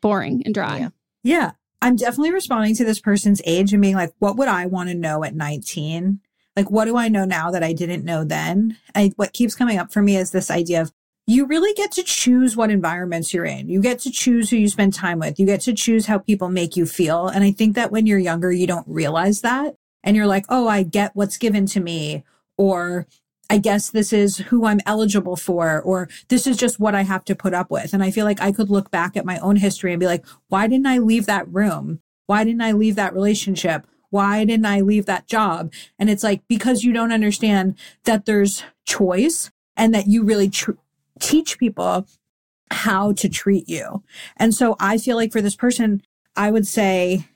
boring and dry. Yeah. I'm definitely responding to this person's age and being like, what would I want to know at 19? Like, what do I know now that I didn't know then? I, what keeps coming up for me is this idea of you really get to choose what environments you're in. You get to choose who you spend time with. You get to choose how people make you feel. And I think that when you're younger, you don't realize that. And you're like, oh, I get what's given to me. Or I guess this is who I'm eligible for, or this is just what I have to put up with. And I feel like I could look back at my own history and be like, why didn't I leave that room? Why didn't I leave that relationship? Why didn't I leave that job? And it's like, because you don't understand that there's choice and that you really tr- teach people how to treat you. And so I feel like for this person, I would say,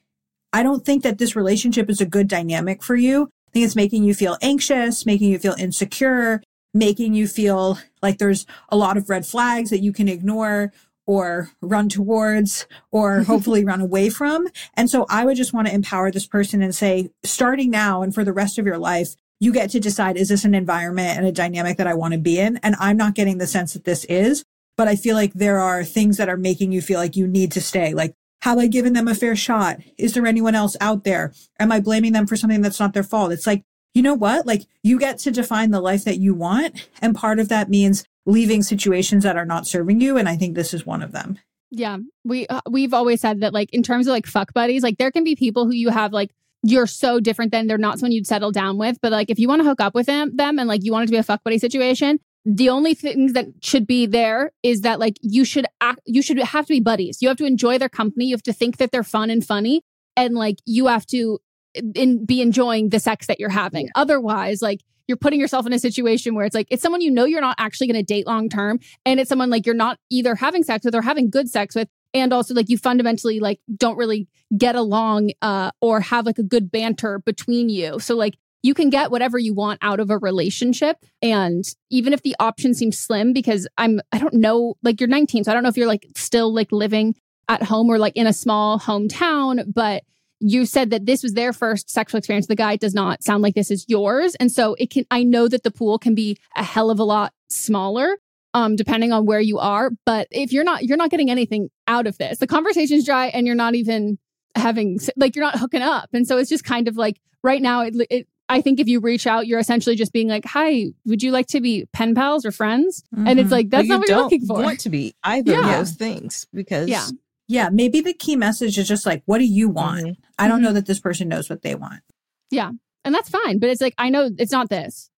I don't think that this relationship is a good dynamic for you. I think it's making you feel anxious, making you feel insecure, making you feel like there's a lot of red flags that you can ignore or run towards or [laughs] hopefully run away from. And so I would just want to empower this person and say, starting now and for the rest of your life, you get to decide, is this an environment and a dynamic that I want to be in? And I'm not getting the sense that this is, but I feel like there are things that are making you feel like you need to stay. Like, have I given them a fair shot? Is there anyone else out there? Am I blaming them for something that's not their fault? It's like, you know what? Like you get to define the life that you want. And part of that means leaving situations that are not serving you. And I think this is one of them. Yeah. We, uh, we've always said that like in terms of like fuck buddies, like there can be people who you have like, you're so different than they're not someone you'd settle down with. But like if you want to hook up with them, them and like you want it to be a fuck buddy situation, the only things that should be there is that like you should act you should have to be buddies you have to enjoy their company you have to think that they're fun and funny and like you have to eh, in, be enjoying the sex that you're having yeah. otherwise like you're putting yourself in a situation where it's like it's someone you know you're not actually going to date long term and it's someone like you're not either having sex with or having good sex with and also like you fundamentally like don't really get along uh or have like a good banter between you so like you can get whatever you want out of a relationship. And even if the option seems slim, because I'm, I don't know, like you're 19, so I don't know if you're like still like living at home or like in a small hometown, but you said that this was their first sexual experience. The guy does not sound like this is yours. And so it can, I know that the pool can be a hell of a lot smaller. Um, depending on where you are. But if you're not, you're not getting anything out of this. The conversation's dry and you're not even having, like, you're not hooking up. And so it's just kind of like right now, it, it I think if you reach out, you're essentially just being like, "Hi, would you like to be pen pals or friends?" Mm-hmm. And it's mm-hmm. like that's not what you're looking for. Want to be either yeah. of those things because yeah, yeah. Maybe the key message is just like, "What do you want?" Mm-hmm. I don't mm-hmm. know that this person knows what they want. Yeah, and that's fine. But it's like I know it's not this.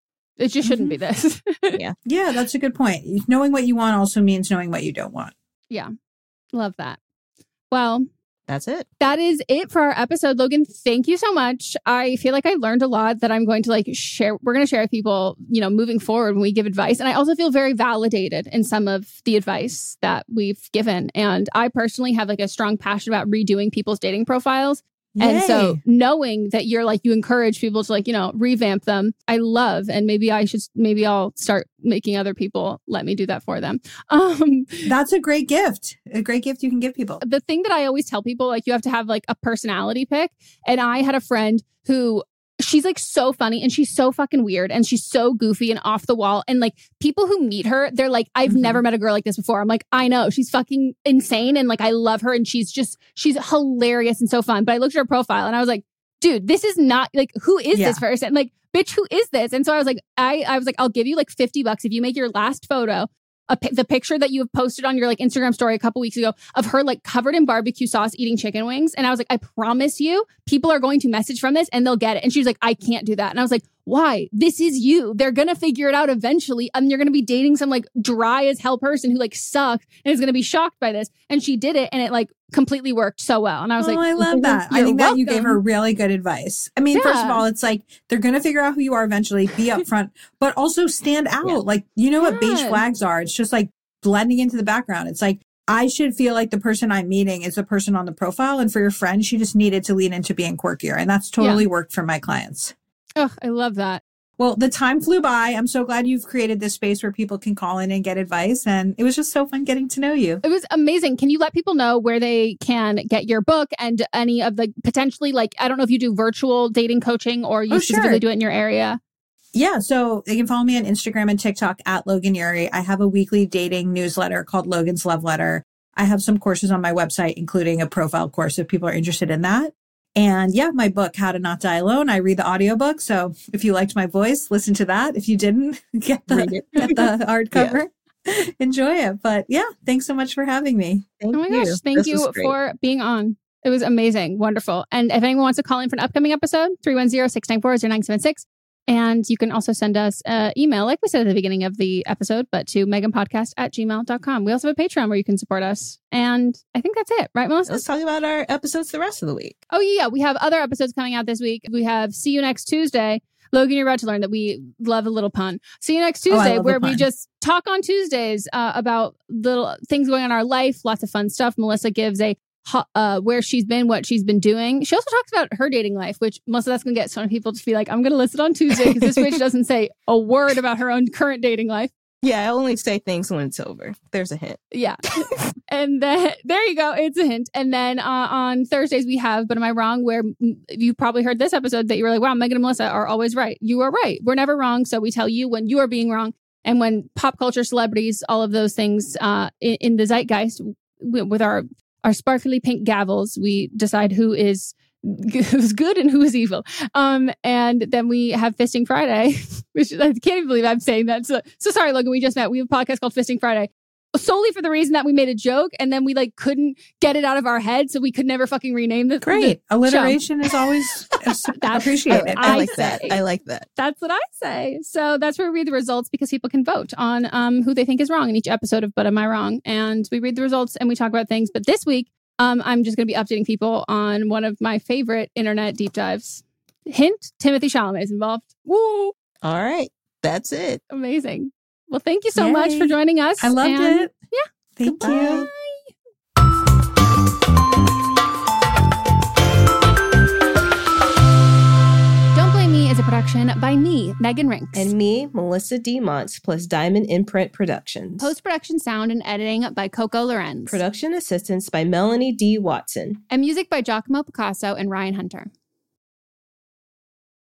It just shouldn't be mm-hmm. this. [laughs] yeah, yeah. That's a good point. Knowing what you want also means knowing what you don't want. Yeah, love that. Well, that's it. That is it for our episode. Logan, thank you so much. I feel like I learned a lot that I'm going to like share. We're going to share with people, you know, moving forward when we give advice. And I also feel very validated in some of the advice that we've given. And I personally have like a strong passion about redoing people's dating profiles. Yay. And so knowing that you're like, you encourage people to like, you know, revamp them, I love. And maybe I should, maybe I'll start making other people let me do that for them. [laughs] Um, That's a great gift, a great gift you can give people. The thing that I always tell people, like, you have to have like a personality pick. And I had a friend who she's like so funny and she's so fucking weird and she's so goofy and off the wall. And like people who meet her, they're like, I've mm-hmm. never met a girl like this before. I'm like, I know she's fucking insane and like I love her and she's just she's hilarious and so fun. But I looked at her profile and I was like, dude, this is not like who is yeah. this person? Like, bitch, who is this? And so I was like, I I was like, I'll give you like 50 bucks if you make your last photo a, the picture that you have posted on your like Instagram story a couple weeks ago of her like covered in barbecue sauce eating chicken wings. And I was like, I promise you, people are going to message from this and they'll get it. And she was like, I can't do that. And I was like, why? This is you. They're going to figure it out eventually. And you're going to be dating some like dry as hell person who like sucks and is going to be shocked by this. And she did it and it like completely worked so well. And I was oh, like, I love that. I think welcome. that you gave her really good advice. I mean, yeah. first of all, it's like they're going to figure out who you are eventually, be [laughs] upfront, but also stand out. Yeah. Like, you know what beige flags are? It's just like blending into the background. It's like, I should feel like the person I'm meeting is the person on the profile. And for your friend, she just needed to lean into being quirkier. And that's totally yeah. worked for my clients. Oh, I love that. Well, the time flew by. I'm so glad you've created this space where people can call in and get advice. And it was just so fun getting to know you. It was amazing. Can you let people know where they can get your book and any of the potentially, like, I don't know if you do virtual dating coaching or you oh, specifically sure. do it in your area? Yeah, so they can follow me on Instagram and TikTok at Logan Ury. I have a weekly dating newsletter called Logan's Love Letter. I have some courses on my website, including a profile course if people are interested in that. And yeah, my book, How to Not Die Alone. I read the audiobook. So if you liked my voice, listen to that. If you didn't, [laughs] get the, get the [laughs] hardcover. Yeah. [laughs] Enjoy it. But yeah, thanks so much for having me. Thank oh my you. gosh. Thank this you for being on. It was amazing. Wonderful. And if anyone wants to call in for an upcoming episode, 310 694 0976. And you can also send us an email, like we said at the beginning of the episode, but to meganpodcast at gmail.com. We also have a Patreon where you can support us. And I think that's it, right, Melisa? Let's talk about our episodes the rest of the week. Oh, yeah. We have other episodes coming out this week. We have See You Next Tuesday. Logan, you're about to learn that we love a little pun. See you next Oh, Tuesday, a where we just talk on Tuesdays uh, about little things going on in our life, lots of fun stuff. Melisa gives a uh, where she's been, what she's been doing. She also talks about her dating life, which Melisa, that's going to get some people to be like, I'm going to listen on Tuesday because this bitch doesn't say a word about her own current dating life. Yeah, I only say things when it's over. There's a hint. Yeah. and then there you go. It's a hint. And then uh, on Thursdays we have, but am I wrong? Where you probably heard this episode that you were like, wow, Meghan and Melisa are always right. You are right. We're never wrong. So we tell you when you are being wrong. And when pop culture celebrities, all of those things uh, in, in the zeitgeist with our, our sparkly pink gavels, we decide who is [laughs] who's good and who is evil. Um, and then we have Fisting Friday, [laughs] which I can't even believe I'm saying that. So, so sorry, Logan. We just met. We have a podcast called Fisting Friday solely for the reason that we made a joke and then we like couldn't get it out of our head, so we could never fucking rename the Great. the Alliteration is always [laughs] appreciated. I, I like that. I like that. That's what I say. So that's where we read the results because people can vote on um, who they think is wrong in each episode of But Am I Wrong? And we read the results and we talk about things. But this week, um, I'm just going to be updating people on one of my favorite internet deep dives. Hint: Timothée Chalamet is involved. Woo! All right. That's it. Amazing. Well, thank you so much for joining us. I loved And- it. Yeah. Thank you. Don't Blame Me is a production by me, Meghan Rienks. And me, Melisa D. Montz, plus Diamond Imprint Productions. Post production sound and editing by Coco Lorenz. Production assistance by Melanie D. Watson. and music by Giacomo Picasso and Ryan Hunter.